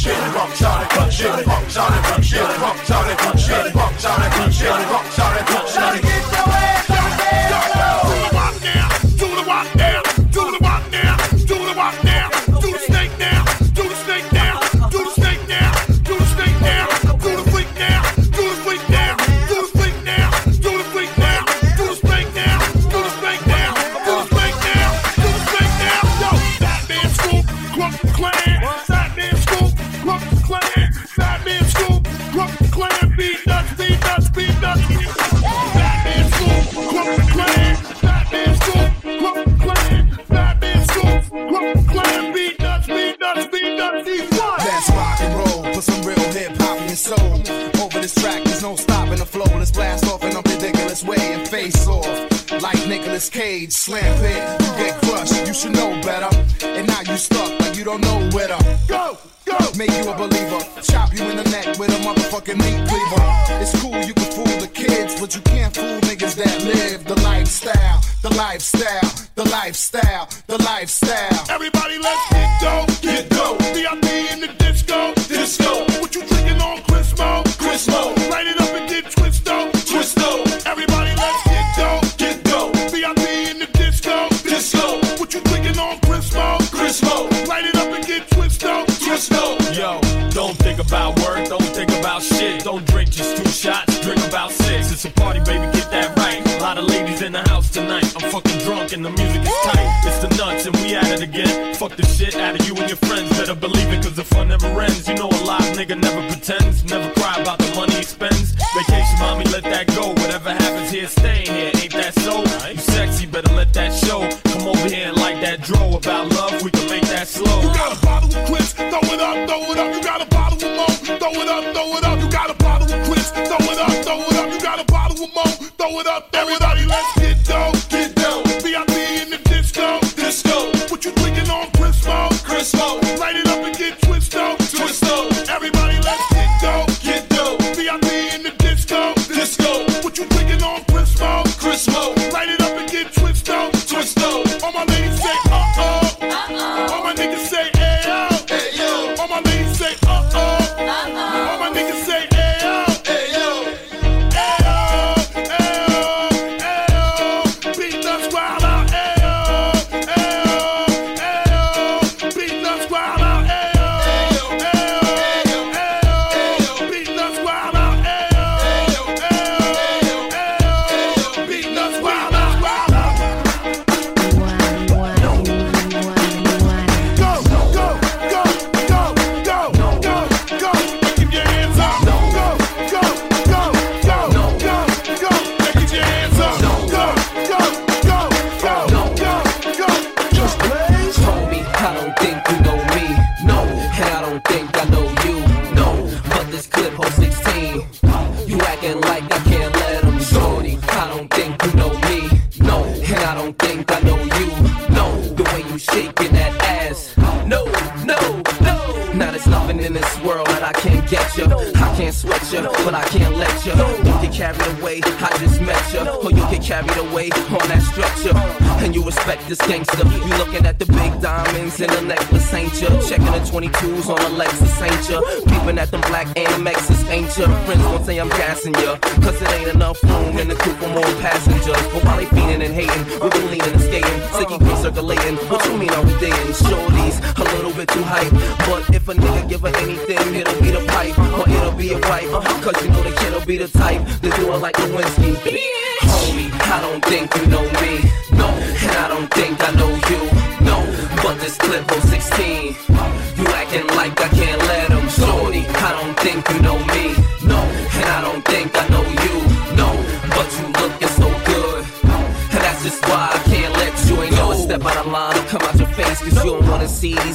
shit, rocks on it, come shit, rocks on it, come shit, rocks on it, come shit,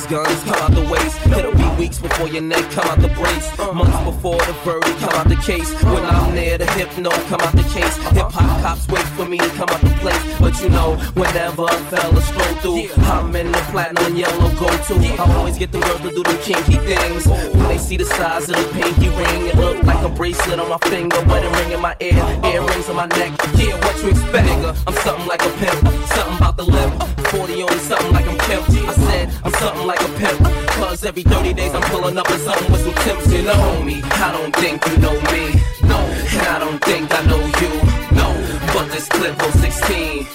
guns come out the waist. It'll be weeks before your neck come out the brace. Months before the verdict come out the case. When I'm near the hypno come out the case. Hip hop cops wait for me to come out the place. But you know, whenever a fella stroll through, I'm in the platinum yellow go to. I always get the girls to do them kinky things. When they see the size of the pinky ring, it look like a bracelet on my finger, wedding ring in my ear, earrings on my neck. Yeah, what you expect? Nigga, I'm something like a pimp, something about the lip, 40 on something pimp. I said I'm something like a pimp. Cause every 30 days I'm pulling up with something with some tips in the homie. I don't think you know me. No, and I don't think I know you. No, but this clip was 16.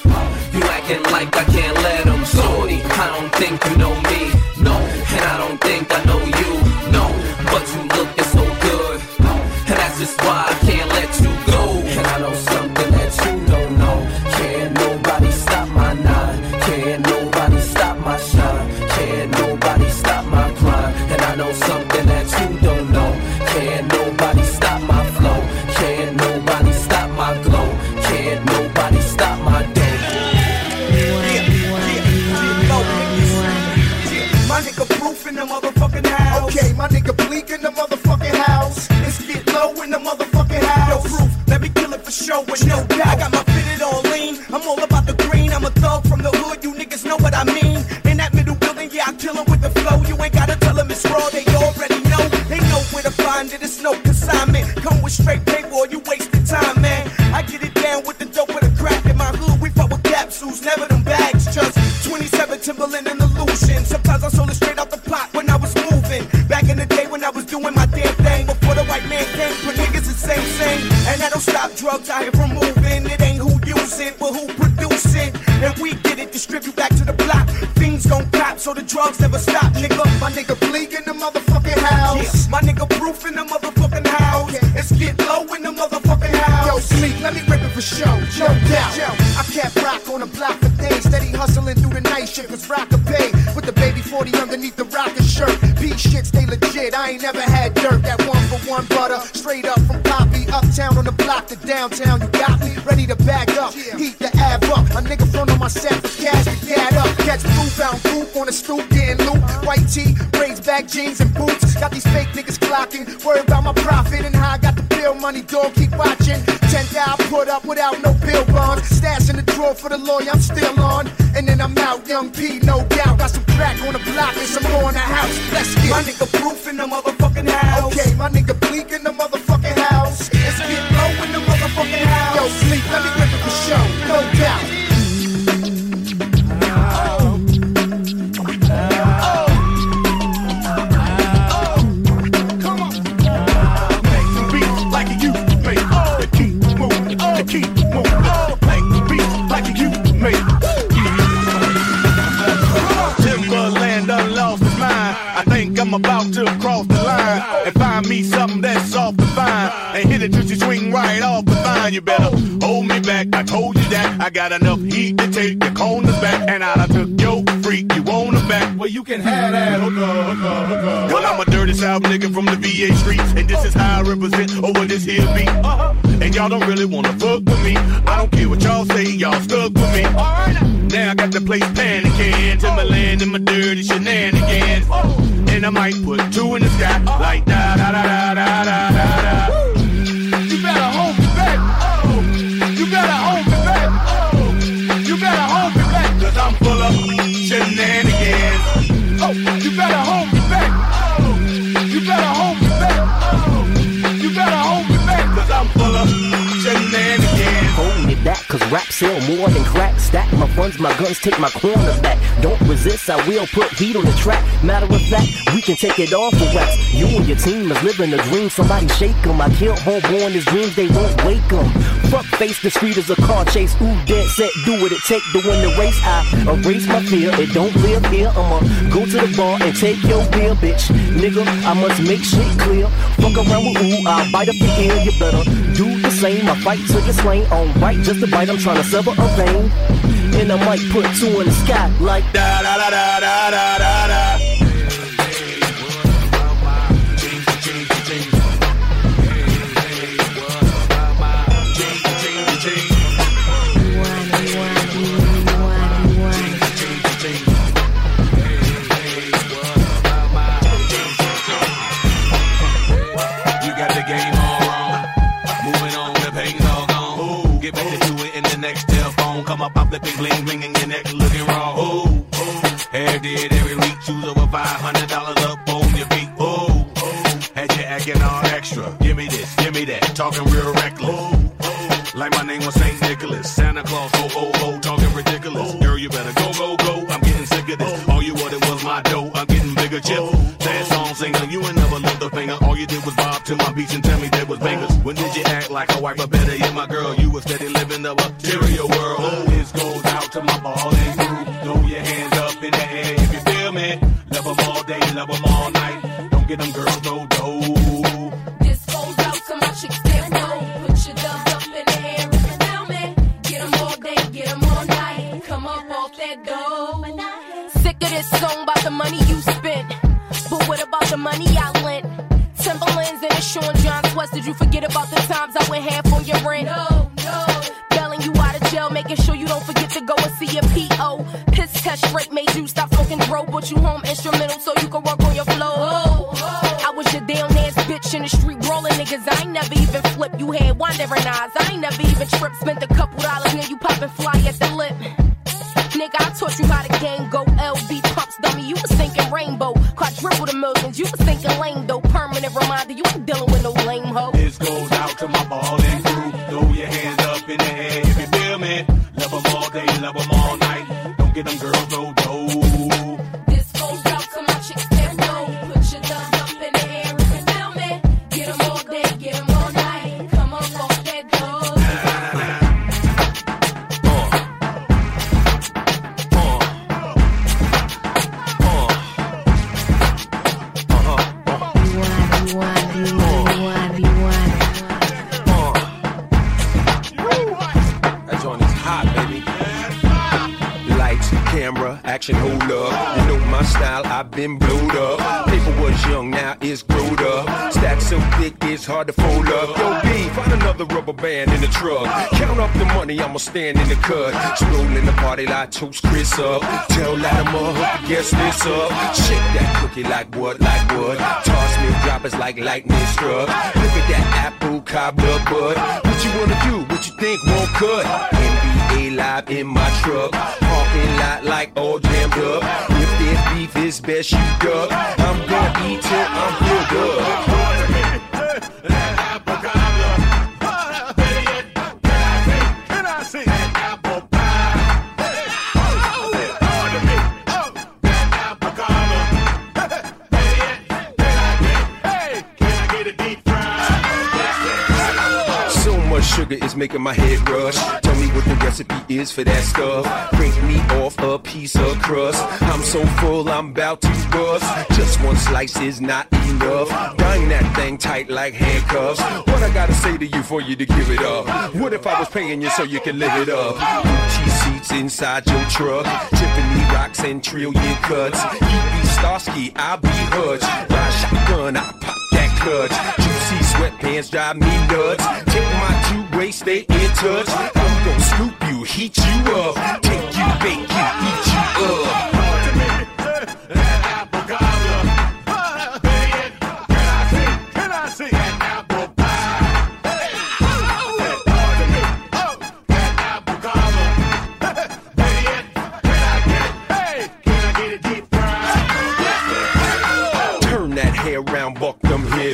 You acting like I can't let them. Shorty, I don't think you know me. no doubt. Jeans and boots. Got these fake niggas clocking. Worry about my profit and how I got the bill money, Don't Keep watching. 10 thou put up without no bill bonds. Stash in the drawer for the lawyer, I'm still on. And then I'm out, young P, no doubt. Got some crack on the block and some more in the house. Let's get my nigga enough to take the corners back, and I took your freak. You want her back? Well, you can have that. Hook up, hook up, hook up. Well, I'm a dirty south nigga from the VA streets, and this is how I represent over this here beat. Uh-huh. And y'all don't really wanna fuck with me. I don't care what y'all say, y'all stuck with me. Now I got the place panicking, Timberland and my dirty shenanigans. And I might put two in the sky, like da da da da da da da rap sell more than crack. Stack my funds, my guns, take my corners back. Don't resist, I will put heat on the track. Matter of fact, we can take it off for wax. You and your team is living a dream, somebody shake 'em. I kill homeborn, his dreams, they won't wake 'em. Fuck face, the street is a car chase. Ooh, dead set, do what it take to win the race. I erase my fear, it don't live here. I'ma go to the bar and take your beer, bitch. Nigga, I must make shit clear. Fuck around with ooh, I'll bite up your ear, you better do the same. I fight till you're slain on right, just a bite, I'm trying to sever a vein. And I might put two in the sky like da da da da da da da telephone. Come up, I'm flipping bling bling and your neck looking wrong. Ooh. Hair did every week, shoes over five hundred dollars up on your feet. Ooh, ooh. Had you acting all extra. Give me this, give me that, talking real reckless. Ooh. Like my name was Saint Nicholas, Santa Claus, oh oh oh, talking ridiculous. Girl, you better go go go. I'm getting sick of this. All you wanted was my dough. I'm getting bigger chips. Sad song singer, you ain't never lift a finger. All you did was bob to my beats and tell me there was bangers. When did you act like a wife? But better yet, my camera, action, hold up. You know my style, I've been blowed up. Paper was young, now it's growed up. Stack so thick, it's hard to fold up. Yo, B, find another rubber band in the truck. Count up the money, I'ma stand in the cut. Stroll in the party like toast Chris up. Tell Latimer, hook the guest this up. Shake that cookie like what, like what? Toss me droppers like lightning struck. Look at that apple cobbler bud. What you wanna do? What you think won't cut? Live in my truck. Parking lot like all jammed up. If there's beef, it's best you duck. I'm gonna eat till I'm filled up. Sugar is making my head rush. Tell me what the recipe is for that stuff. Break me off a piece of crust. I'm so full, I'm about to bust. Just one slice is not enough. Bind that thing tight like handcuffs. What I gotta say to you for you to give it up? What if I was paying you so you can live it up? Gucci seats inside your truck. Tiffany rocks and trillion cuts. You be Starsky, I'll be Hutch. Ride shotgun, I pop that clutch. Juicy sweatpants drive me nuts. Take my two-way, stay in touch. I'm gonna scoop you, heat you up. Take you, bake you, eat you up.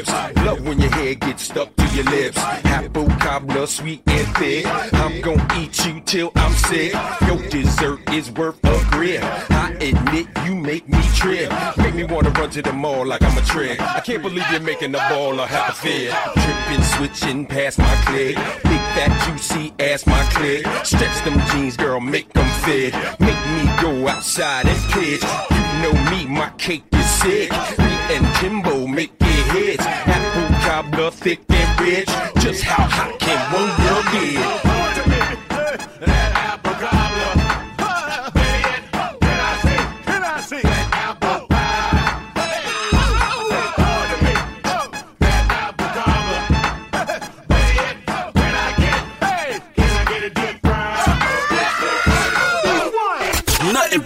Love when your hair gets stuck to your lips. Apple cobbler, sweet and thick. I'm gonna eat you till I'm sick. Your dessert is worth a grip. I admit you make me trip. Make me wanna run to the mall like I'm a trick. I can't believe you're making the ball a half a fit. Tripping, switching past my click. Big fat juicy ass my click. Stretch them jeans, girl, make them fit. Make me go outside and pitch. You know me, my cake is sick. Me and Timbo make. Apple thick and rich. Just how hot can one girl get? Oh.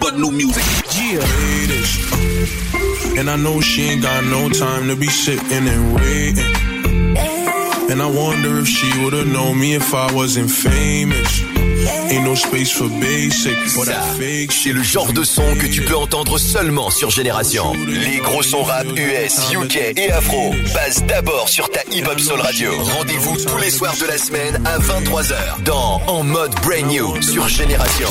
Oh, new music. Yeah. And I know she ain't got no time to be sitting and waiting. And I wonder if she would've known me if I wasn't famous. Ain't no space for basic C'est le genre de son que tu peux entendre seulement sur Génération. Les gros sons rap US, UK et Afro passent d'abord sur ta Hip Hop Soul Radio. Rendez-vous tous les soirs de la semaine à 23h dans En mode Brand New sur Génération.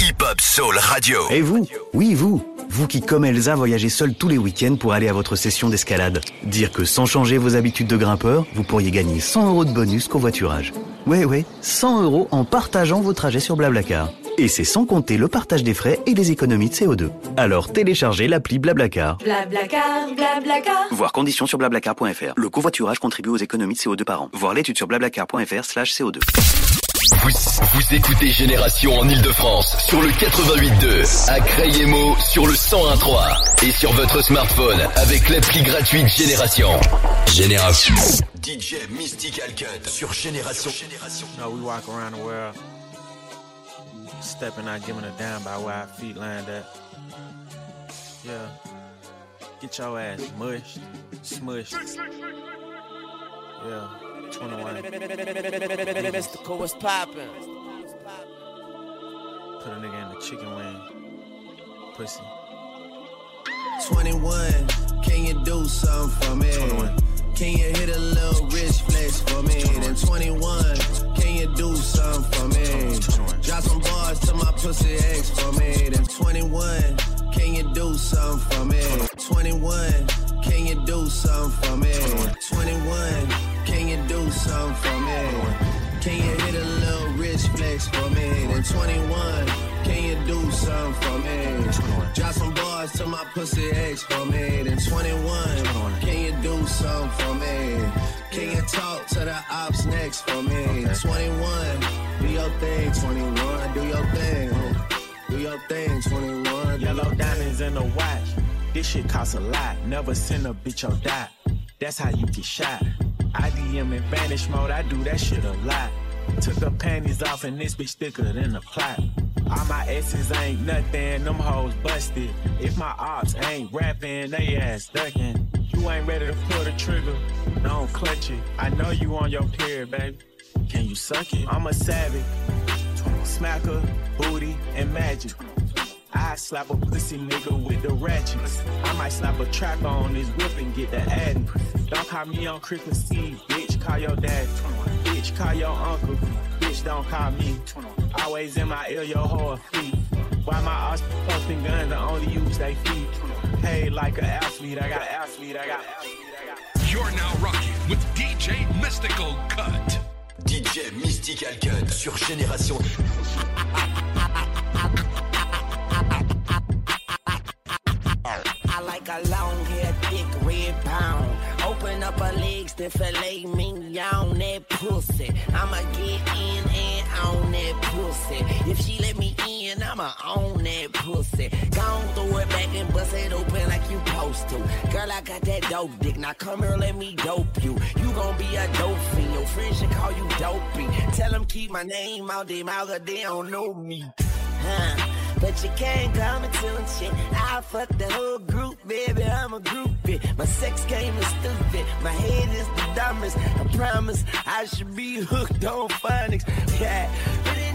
Hip Hop Soul Radio. Et vous? Oui, vous Vous qui, comme Elsa, voyagez seul tous les week-ends pour aller à votre session d'escalade. Dire que sans changer vos habitudes de grimpeur, vous pourriez gagner 100 euros de bonus covoiturage. Ouais, ouais, 100 euros en partageant vos trajets sur Blablacar. Et c'est sans compter le partage des frais et des économies de CO2. Alors téléchargez l'appli Blablacar. Blablacar, blablacar. Voir conditions sur blablacar.fr. Le covoiturage contribue aux économies de CO2 par an. Voir l'étude sur blablacar.fr slash CO2. Vous, vous écoutez Génération en Ile-de-France sur le 88.2, à Crayemo sur le 101.3 et sur votre smartphone avec l'appli gratuite Génération. Génération. DJ Mystical Cut sur Génération. No, we walk around the world, stepping out, giving a damn by where our feet land at. Yeah. Get your ass mushed, smushed. Yeah. 21. Mystical, what's poppin'? Put a nigga in the chicken wing. Pussy. 21, can you do something for me? 21. Can you hit a little rich flex for me? Then 21, can you do something for me? Drop some bars to my pussy ex for me. Then 21, can you do something for me? 21, can you do something for me? 21, can you do something for me? Can you hit a little rich flex for me? Then 21, can you do something for me? Drop some bars to my pussy ex for me. Then 21, can you do something for me? Can you talk to the ops next for me? 21, do your thing, 21, do your thing. Do your thing, 21. Yellow diamonds in the watch. This shit costs a lot. Never send a bitch or die. That's how you get shot. IDM in vanish mode, I do that shit a lot. Took the panties off and this bitch thicker than a plot. All my S's ain't nothing, them hoes busted. If my ops ain't rapping, they ass ducking. You ain't ready to pull the trigger, don't clutch it. I know you on your period, baby. Can you suck it? I'm a savage. Smacker, booty, and magic. I slap a pussy nigga with the ratchets. I might slap a tracker on his whip and get the adding. Don't call me on Christmas Eve, bitch. Call your dad. Bitch, call your uncle. Bitch, don't call me. Always in my ear, your whole feet. Why my ass posting guns? I only use they feet. Hey, like an athlete, I got athlete, I got You're now rocking with DJ Mystical Cut. DJ Mystical Cut sur Génération. I like a long hair, thick red pound. Open up her legs, then fillet me on that pussy. I'ma get in and on that pussy. If she let me in, I'ma own that pussy. Gon' throw it back and bust it open like you supposed to. Girl, I got that dope dick. Now come here, let me dope you. You gon' be a dope fiend. Your friends should call you dopey. Tell them keep my name out their mouth, 'cause they don't know me. Huh. But you can't come and shit. I fuck the whole group, baby. I'm a groupie. My sex game is stupid. My head is the dumbest. I promise I should be hooked on phonics. Yeah.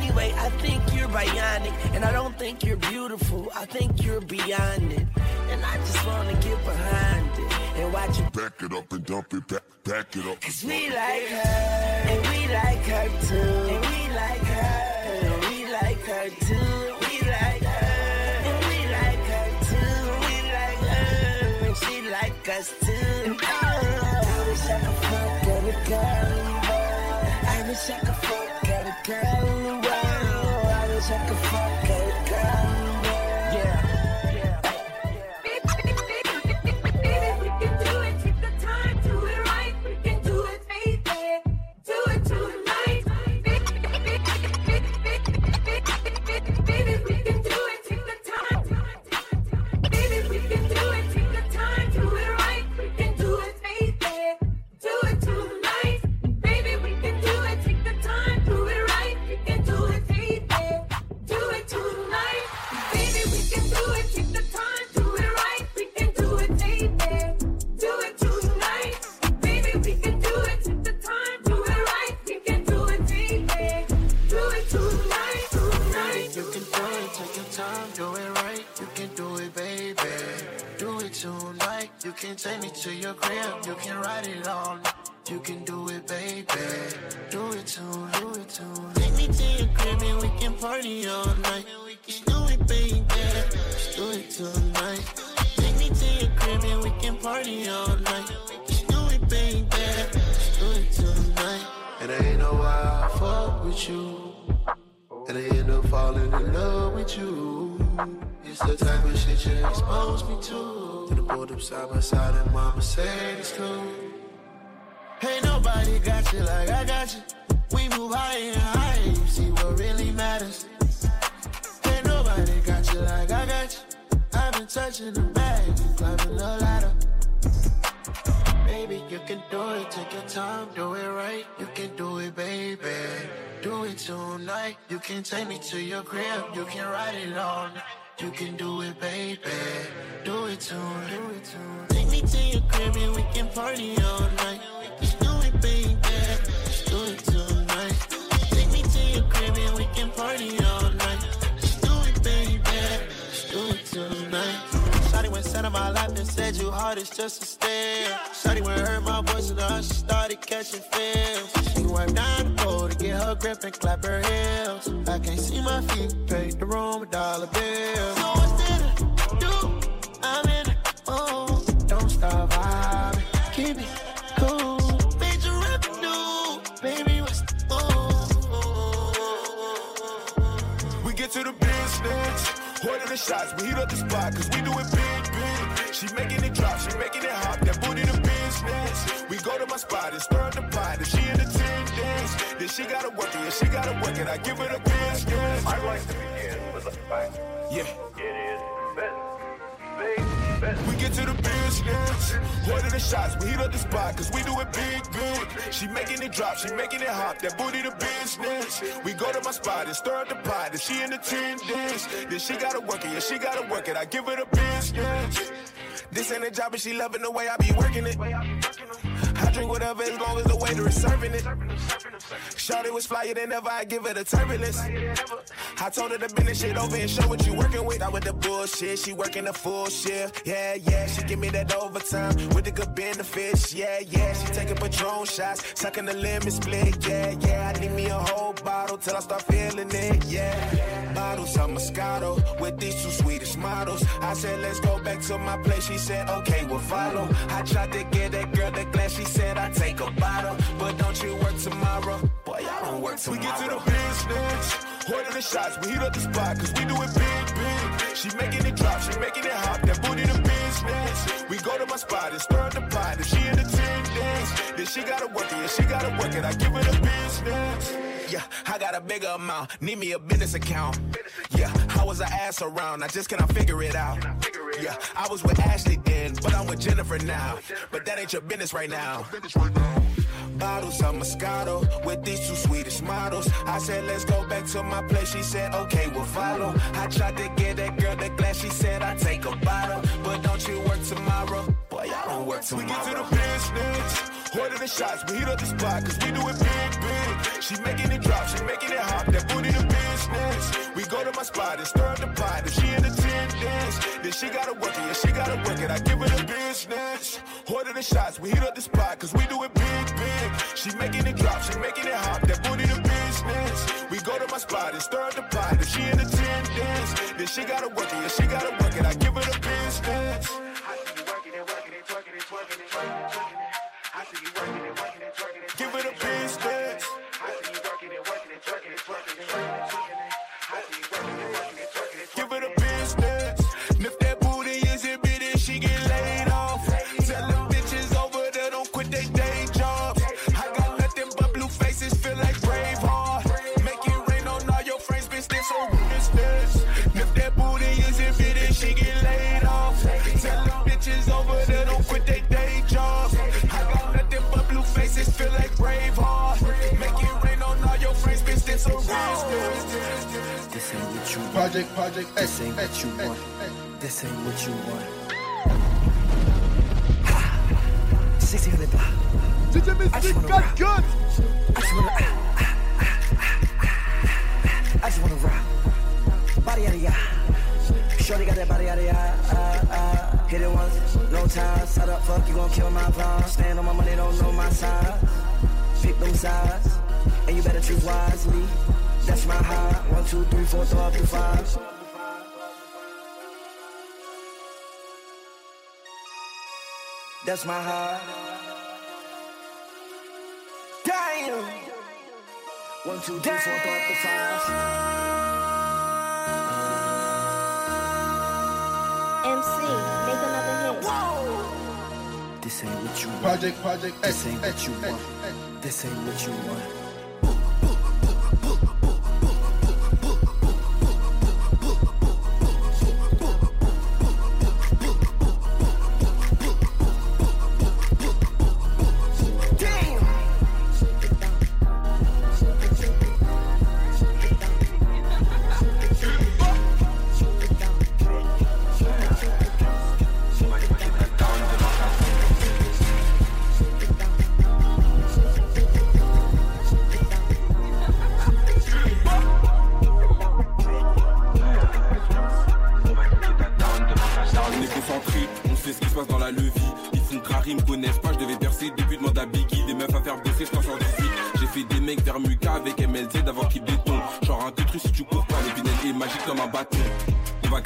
Anyway, I think you're bionic. And I don't think you're beautiful. I think you're beyond it. And I just wanna get behind it. And watch you Back it up and dump it back, back it up. Cause we like her, and we like her too. And we like her, and we like her too. We like her, and we like her too. We like her, and she like us too. Oh, I wish I could fuck every girl in the world. I wish I got you like I got you. We move higher and higher, you see what really matters. Ain't nobody got you like I got you. I've been touching the bag and climbing the ladder. Baby, you can do it, take your time, do it right. You can do it, baby. Do it tonight. You can take me to your crib, you can ride it night. You can do it, baby. Do it tonight. Take me to your crib and we can party all night. can party all night. Let's do it, baby. Let's do it tonight. Shawty went center my lap and said you hard is just a stare. Shawty went heard my voice and her, she started catching feels. She went down the pole to get her grip and clap her heels. I can't see my feet, paint the room with dollar bills. So what's did I do? I'm in the mood. Don't stop vibing, keep it cool. Major revenue, baby. Order the shots, we heat up the spot, cause we do it big, big. She making it drop, she making it hot, that booty the business. We go to my spot and stir up the pot, and she in the attendance. Then she gotta work it, yeah, she gotta work it, I give her the business. I'd like to begin with a fact. Yeah. We get to the business. Order the shots, we heat up the spot, cause we do it big, big. She making it drop, she making it hot, that booty the business. We go to my spot and stir up the pot, and she in attendance. Then she gotta work it, yeah, she gotta work it, I give her the business. This ain't a job, but she loving the way I be working it. I drink whatever as long as the waiter is serving it. Shawty was flyer than ever, I give her the turbulence. I told her to bend this shit over and show what you working with. I with the bullshit, she working the full shift. Yeah, yeah, she give me that overtime with the good benefits. Yeah, yeah, she taking Patron shots, sucking the lemon split. Yeah, yeah, I need me a whole bottle till I start feeling it. Yeah, bottles of Moscato with these two Swedish models. I said, let's go back to my place. She said, okay, we'll follow. I tried to get that girl that glass. She said, I take a bottle, but don't you work tomorrow? Boy, I don't work tomorrow. We get to the business. Order the shots, we heat up the spot, cause we do it big, big. She making it drop, she making it hot, that booty the business. We go to my spot and stir up the pot, and she in attendance. Then she gotta work it, yeah, she gotta work it, I give her the business. Yeah, I got a bigger amount, need me a business account. Yeah, I was an ass around, I just cannot figure it out. Yeah, I was with Ashley then, but I'm with Jennifer now. But that ain't your business right now. Bottles of Moscato with these two Swedish models. I said, let's go back to my place. She said, okay, we'll follow. I tried to get that girl the glass. She said, I take a bottle, but don't you work tomorrow? Boy, I don't work tomorrow. We get to the business. Order the shots, we heat up the spot, cause we do it big, big. She making it drop, she making it hot, that booty the business. We go to my spot and stir up the pot, and she in attendance. Then she gotta work it, yeah, she gotta work it, I give her the business. Order the shots, we heat up the spot, cause we do it big, big. She making it drop, she making it hot, that booty the business. We go to my spot and stir up the pot, and she in attendance. Then she gotta work it, yeah, she gotta work it, I Project, project, This ain't what you want. This ain't what you want. 1600 block. DJ Mystic got good. I just wanna. I just wanna rock. Body out of ya. Shorty got that body out of ya. Uh, uh, hit it once, no time. Set up, fuck, you gon' kill my vibe. Stand on my money, don't know my size. Pick them sides, and you better choose wisely. That's my high. One, two, three, four, throw up your five. That's my high. Damn. One, two, three, four, throw up the five. MC, make another hit. This ain't what you want. Project, project, This ain't what you want. This ain't what you want.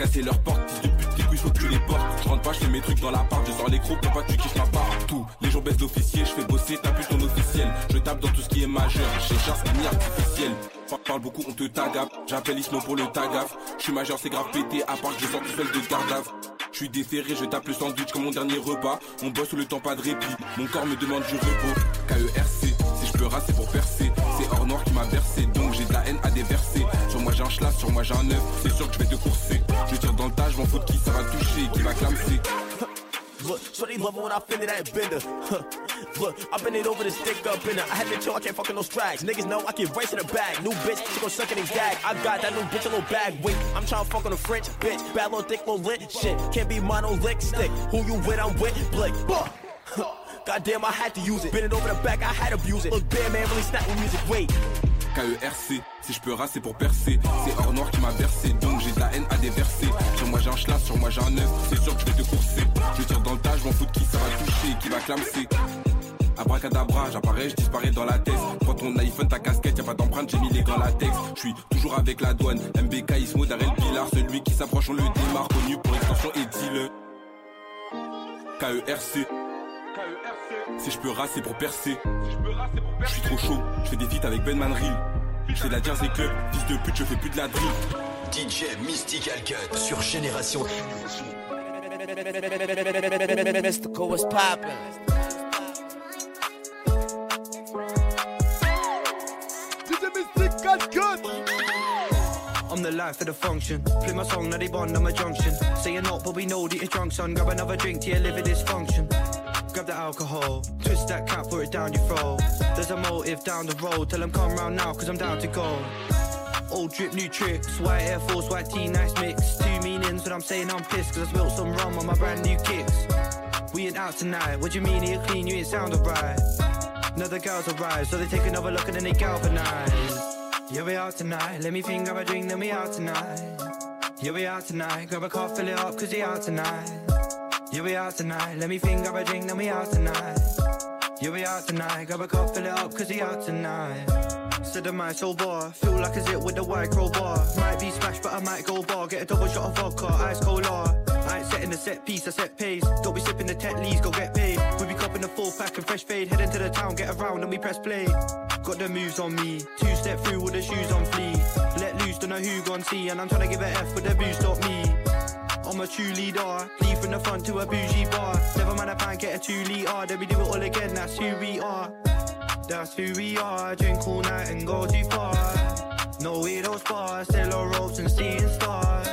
Casser leurs portes, fils de pute, tes couilles faut que tu les portes. Je rentre pas, je fais mes trucs dans la part, je sors les crocs pas tu kiffes ma part. Tout, les jours baissent d'officier, je fais bosser, t'as plus ton officiel. Je tape dans tout ce qui est majeur, chez c'est ni artificiel. Par- Parle beaucoup, on te tagape, j'appelle Ismo pour le tagaf. Je suis majeur, c'est grave pété, à part que je sors tout seul de gardave. Je suis déféré, je tape le sandwich comme mon dernier repas. On bosse le temps, pas de répit. Mon corps me demande du repos. KERC, si je peux raser pour percer. C'est hors noir qui m'a bercé, donc j'ai de la haine à déverser. Sur moi j'ai un schlass, sur moi j'ai un neuf. C'est sûr que je vais te Look, shorty love it when I fend it that bender. Huh. Look, I bend it over the stick up in her. I had to chill, I can't fucking no strags. Niggas know I get right to the bag. New bitch, she gon' suck in his gag. I got that new bitch a little bag. Wait, I'm tryna fuck on a French bitch. Bad little thick little lit shit. Can't be monolick stick. Who you with? I'm with Blick. Goddamn, I had to use it. Bend it over the back, I had to abuse it. Look, bad man really snap with music. Wait. KERC, si je peux raser pour percer. C'est hors noir qui m'a bercé, donc j'ai de la haine à déverser. Sur moi j'ai un schlass, sur moi j'ai un neuf. C'est sûr que je vais te courser. Je tire dans le tas, je m'en fous de qui sera touché, qui va clamser. Abracadabra, j'apparais, je disparais dans la tête. Prends ton iPhone, ta casquette, y'a pas d'empreinte, j'ai mis les gants latex. Je suis toujours avec la douane. MBK, Ismo, Darel Pilar, celui qui s'approche, on le démarre. Connu pour extension et dealer. KERC. Si je peux raser pour percer. Je suis trop chaud, je fais des feats avec Ben Manril. Je fais de la Jersey Club, fils de pute, je fais plus de la drill. DJ Mystical Cut sur Génération. Mystical, what's poppin'? I'm the life of the function. Play my song, now they bond on my junction. Say you're not, but we know that you're drunk, son. Grab another drink till you live a dysfunction. Grab the alcohol, twist that cap, put it down your throat. There's a motive down the road, tell them come round now, cause I'm down to go. Old drip, new tricks, white Air Force, white tee, nice mix. Two meanings when I'm saying I'm pissed, cause I spilled some rum on my brand new kicks. We ain't out tonight, what you mean you're clean, you ain't sound alright. Another girls arrive, so they take another look and then they galvanize. Yeah, we out tonight, let me think, grab a drink, then we out tonight. Yeah, we out tonight, grab a cup, fill it up, cause we out tonight. Yeah, we out tonight, let me think, grab a drink, then we out tonight. Yeah, we out tonight, grab a cup, fill it up, cause we out tonight. Said the mic so bar, feel like a zit with a white crowbar. Might be smashed, but I might go bar. Get a double shot of vodka, ice cola. I ain't setting the set piece, I set pace. Don't be sipping the Tetleys, go get paid. We be copping the full pack and fresh fade. Head into the town, get around and we press play. Got the moves on me, two step through with the shoes on fleek. Let loose, don't know who gon' see, and I'm trying to give a F with the boost stop me. I'm a true leader, Leave from the front to a bougie bar. Never mind, I can't get a two litre. Then we do it all again, that's who we are. That's who we are. Drink all night and go too far. No weirdo bars, sell our ropes and seeing stars.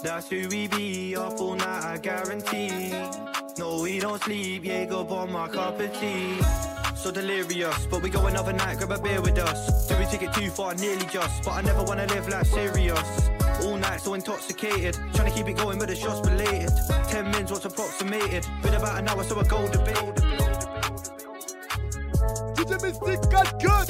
That's who we be. Up all night, I guarantee. No, we don't sleep. Yeah, go bomb my cup of tea. So delirious, but we go another night, grab a beer with us. Do we take it too far? Nearly just, but I never wanna live like serious. All night so intoxicated, trying to keep it going, but the shots related. Ten mins, what's approximated? Been about an hour, so I go debate. DJ Mystic got good.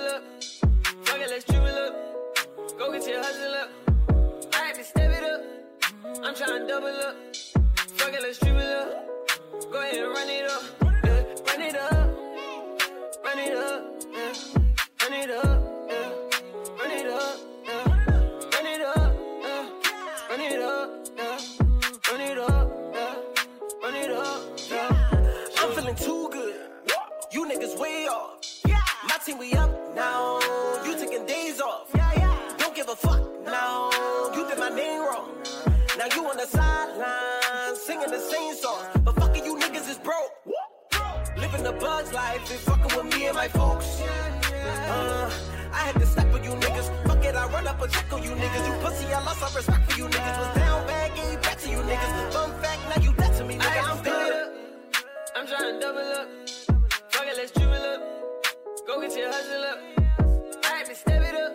Tryna up. Fuck it, let's triple up. Go get your hustle up. I had to step it up. I'm tryna double up. Fuck it, let's triple up. Go ahead and run it up. Yeah, run it up. Run it up. Yeah, run it up. Yeah, run it up. Yeah, run it up. Yeah, run it up. Yeah, run it up. Yeah, run it up. Yeah. I'm feeling too good. You niggas way off. My team, we up Life and fucking with me and my folks. Uh, I had to step for you niggas. Fuck it, I run up a check on you niggas. You pussy, I lost all respect for you niggas. Was down bad, gave back to you niggas. Fun fact, now you dead to me, nigga. I'm good. I'm tryna double up. Fuck it, let's triple up. Go get your hustle up. I had to step it up.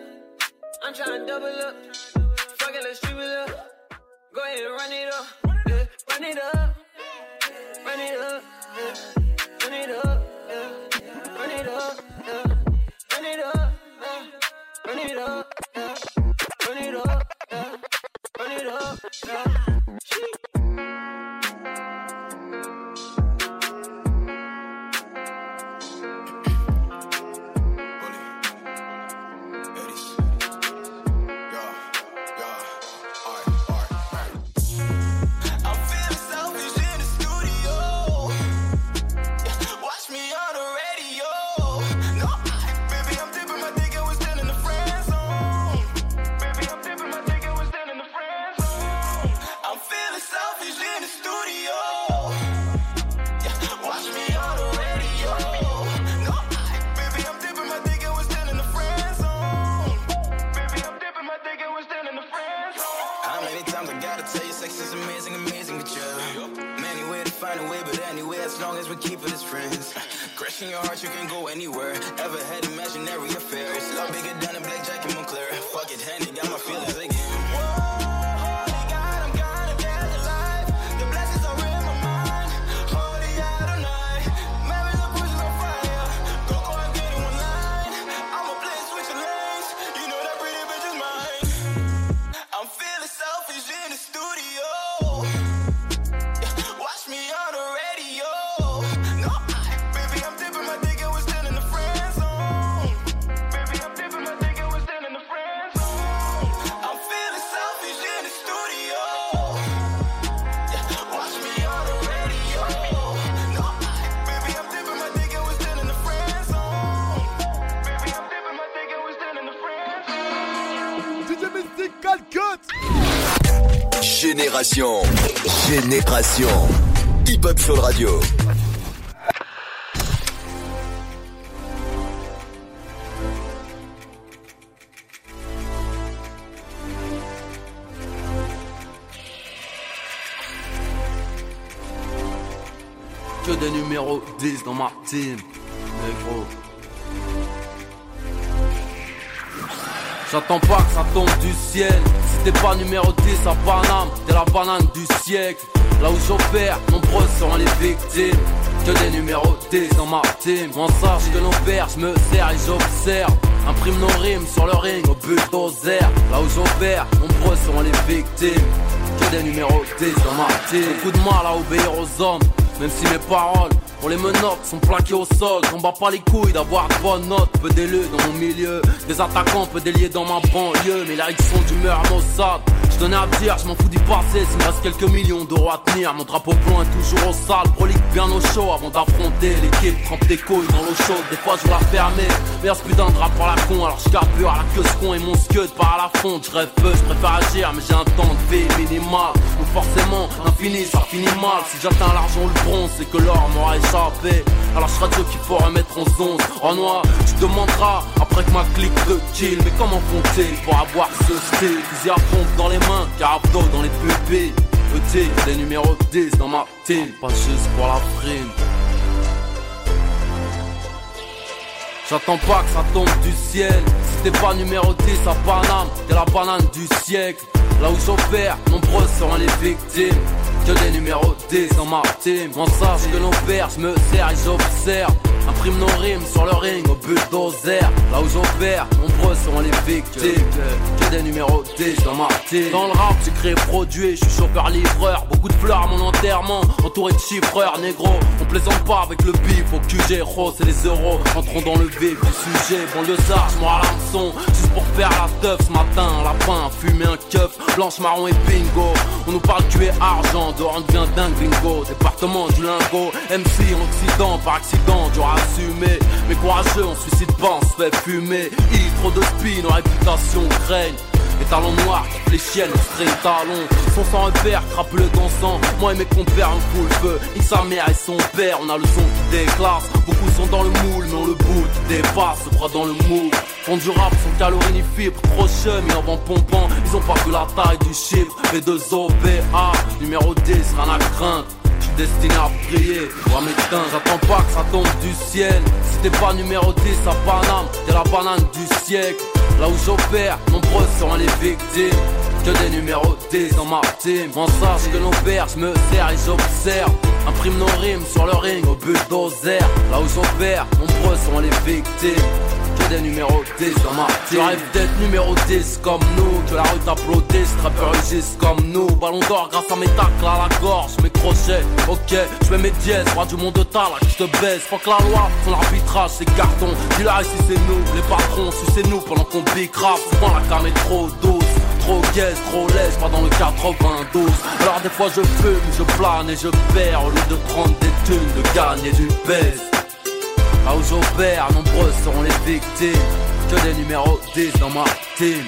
I'm tryna double up. Fuck it, let's triple up. Go ahead and run it up. Yeah, run it up. Run it up. Yeah. Run it up. It up. Yeah. Run it up. Yeah. Run it up. Yeah. Run it up. Yeah. Run it up. Yeah. Génération. Génération. Hip Hop Soul Radio. Que des numéros 10 dans ma team, négro. J'attends pas que ça tombe du ciel. T'es pas numéro 10 à Paname, t'es la banane du siècle. Là où j'opère, nombreuses seront les victimes. Que des numéros 10 dans ma team. Sache que l'on perd, je me sers et j'observe. Imprime nos rimes sur le ring au bulldozer. Là où j'opère, nombreuses seront les victimes. Que des numéros 10 dans ma team. Beaucoup de mal à obéir aux hommes, même si mes paroles pour les menottes sont plaquées au sol. J'en bats pas les couilles d'avoir de bonnes notes. Peu d'élus dans mon milieu, des attaquants, peu déliés dans ma banlieue. Mais là ils sont d'humeur Mossad. Je tenais à dire, je m'en fous du passé. S'il me reste quelques millions d'euros à tenir, mon drapeau blanc est toujours au sale. Prolique bien au chaud avant d'affronter l'équipe. Trempe des couilles dans l'eau chaude, des fois je la fermer. Ce putain de rap par la con, alors je carbure à la queue ce con et mon scud part à la fonte. Je rêve peu, je préfère agir, mais j'ai un temps de vie minimal. Donc forcément, l'infini ça finit mal. Si j'atteins l'argent ou le bronze, c'est que l'or m'aura échappé. Alors je serai Dieu qui pourra mettre en zone. En noir, tu demanderas que ma clique de kill. Mais comment font-ils pour avoir ce style? Fusil à pompe dans les mains, carabdo dans les pupilles. ET, des numéros 10 dans ma team, pas juste pour la prime. J'attends pas que ça tombe du ciel. Si t'es pas numéro 10 à Paname, t'es la banane du siècle. Là où j'opère, nombreuses seront les victimes. Que des numéros 10 dans ma team. M'en sache que l'on perd, je me sers et j'observe. Imprime nos rimes sur le ring au bulldozer. Là où j'opère, nombreuses seront les victimes. Que, des numéros 10 dans ma team. Dans le rap, j'ai créé produit, je suis chauffeur-livreur. Beaucoup de fleurs à mon enterrement, entouré de chiffreurs négro. On plaisante pas avec le bif au QG, rose et les euros. Entrons dans le vif du sujet. Bon, le sage, moi à. Juste pour faire la teuf ce matin. Lapin, fumer un keuf, blanche, marron et bingo. On nous parle tuer argent, dehors on devient dingue bingo. Département du lingot, MC en Occident, par accident, dur à assumer. Mais courageux, on suicide pas, on se fait fumer. I, trop de spin, nos réputations craignent. Les talons noirs qui les chiennes au string talon Son sang repère, crapule dansant. Moi et mes compères on fout le feu. Nique sa mère et son père, on a le son qui déclasse. Beaucoup sont dans le moule mais on le boule qui dépasse. Se bras dans le moule. Font du rap sans calories ni fibres chum, ils en vendent pompant. Ils ont pas vu la taille du chiffre. B2 OBA Numéro 10, rien à craindre destiné à briller, ouais mais j'attends pas que ça tombe du ciel. Si t'es pas numéro 10 à Paname, t'es la banane du siècle. Là où j'opère, nombreuses seront les victimes. Que des numéros 10 dans ma team. En sache que nos pères, je me sers et j'observe. Imprime nos rimes sur le ring au bulldozer Là où j'opère, nombreuses seront les victimes que des numéros 10 dans Tu rêves d'être numéro 10 comme nous. Que la rue t'applaudisse, rappeurs rugissent comme nous. Ballon d'or grâce à mes tacles à la gorge Mes crochets, ok, je mets mes dièses Roi du monde de ta là, je te baisse Faut que la loi, son arbitrage c'est carton. Dis-là ici c'est nous, les patrons, c'est nous Pendant qu'on rap, souvent la cam est trop douce. Trop gaze, trop laisse, pas dans le 92 Alors des fois je fume, je plane et je perds Au lieu de prendre des thunes, de gagner du baisse Là où j'opère, nombreuses seront les victimes. Que des numéros 10 dans ma team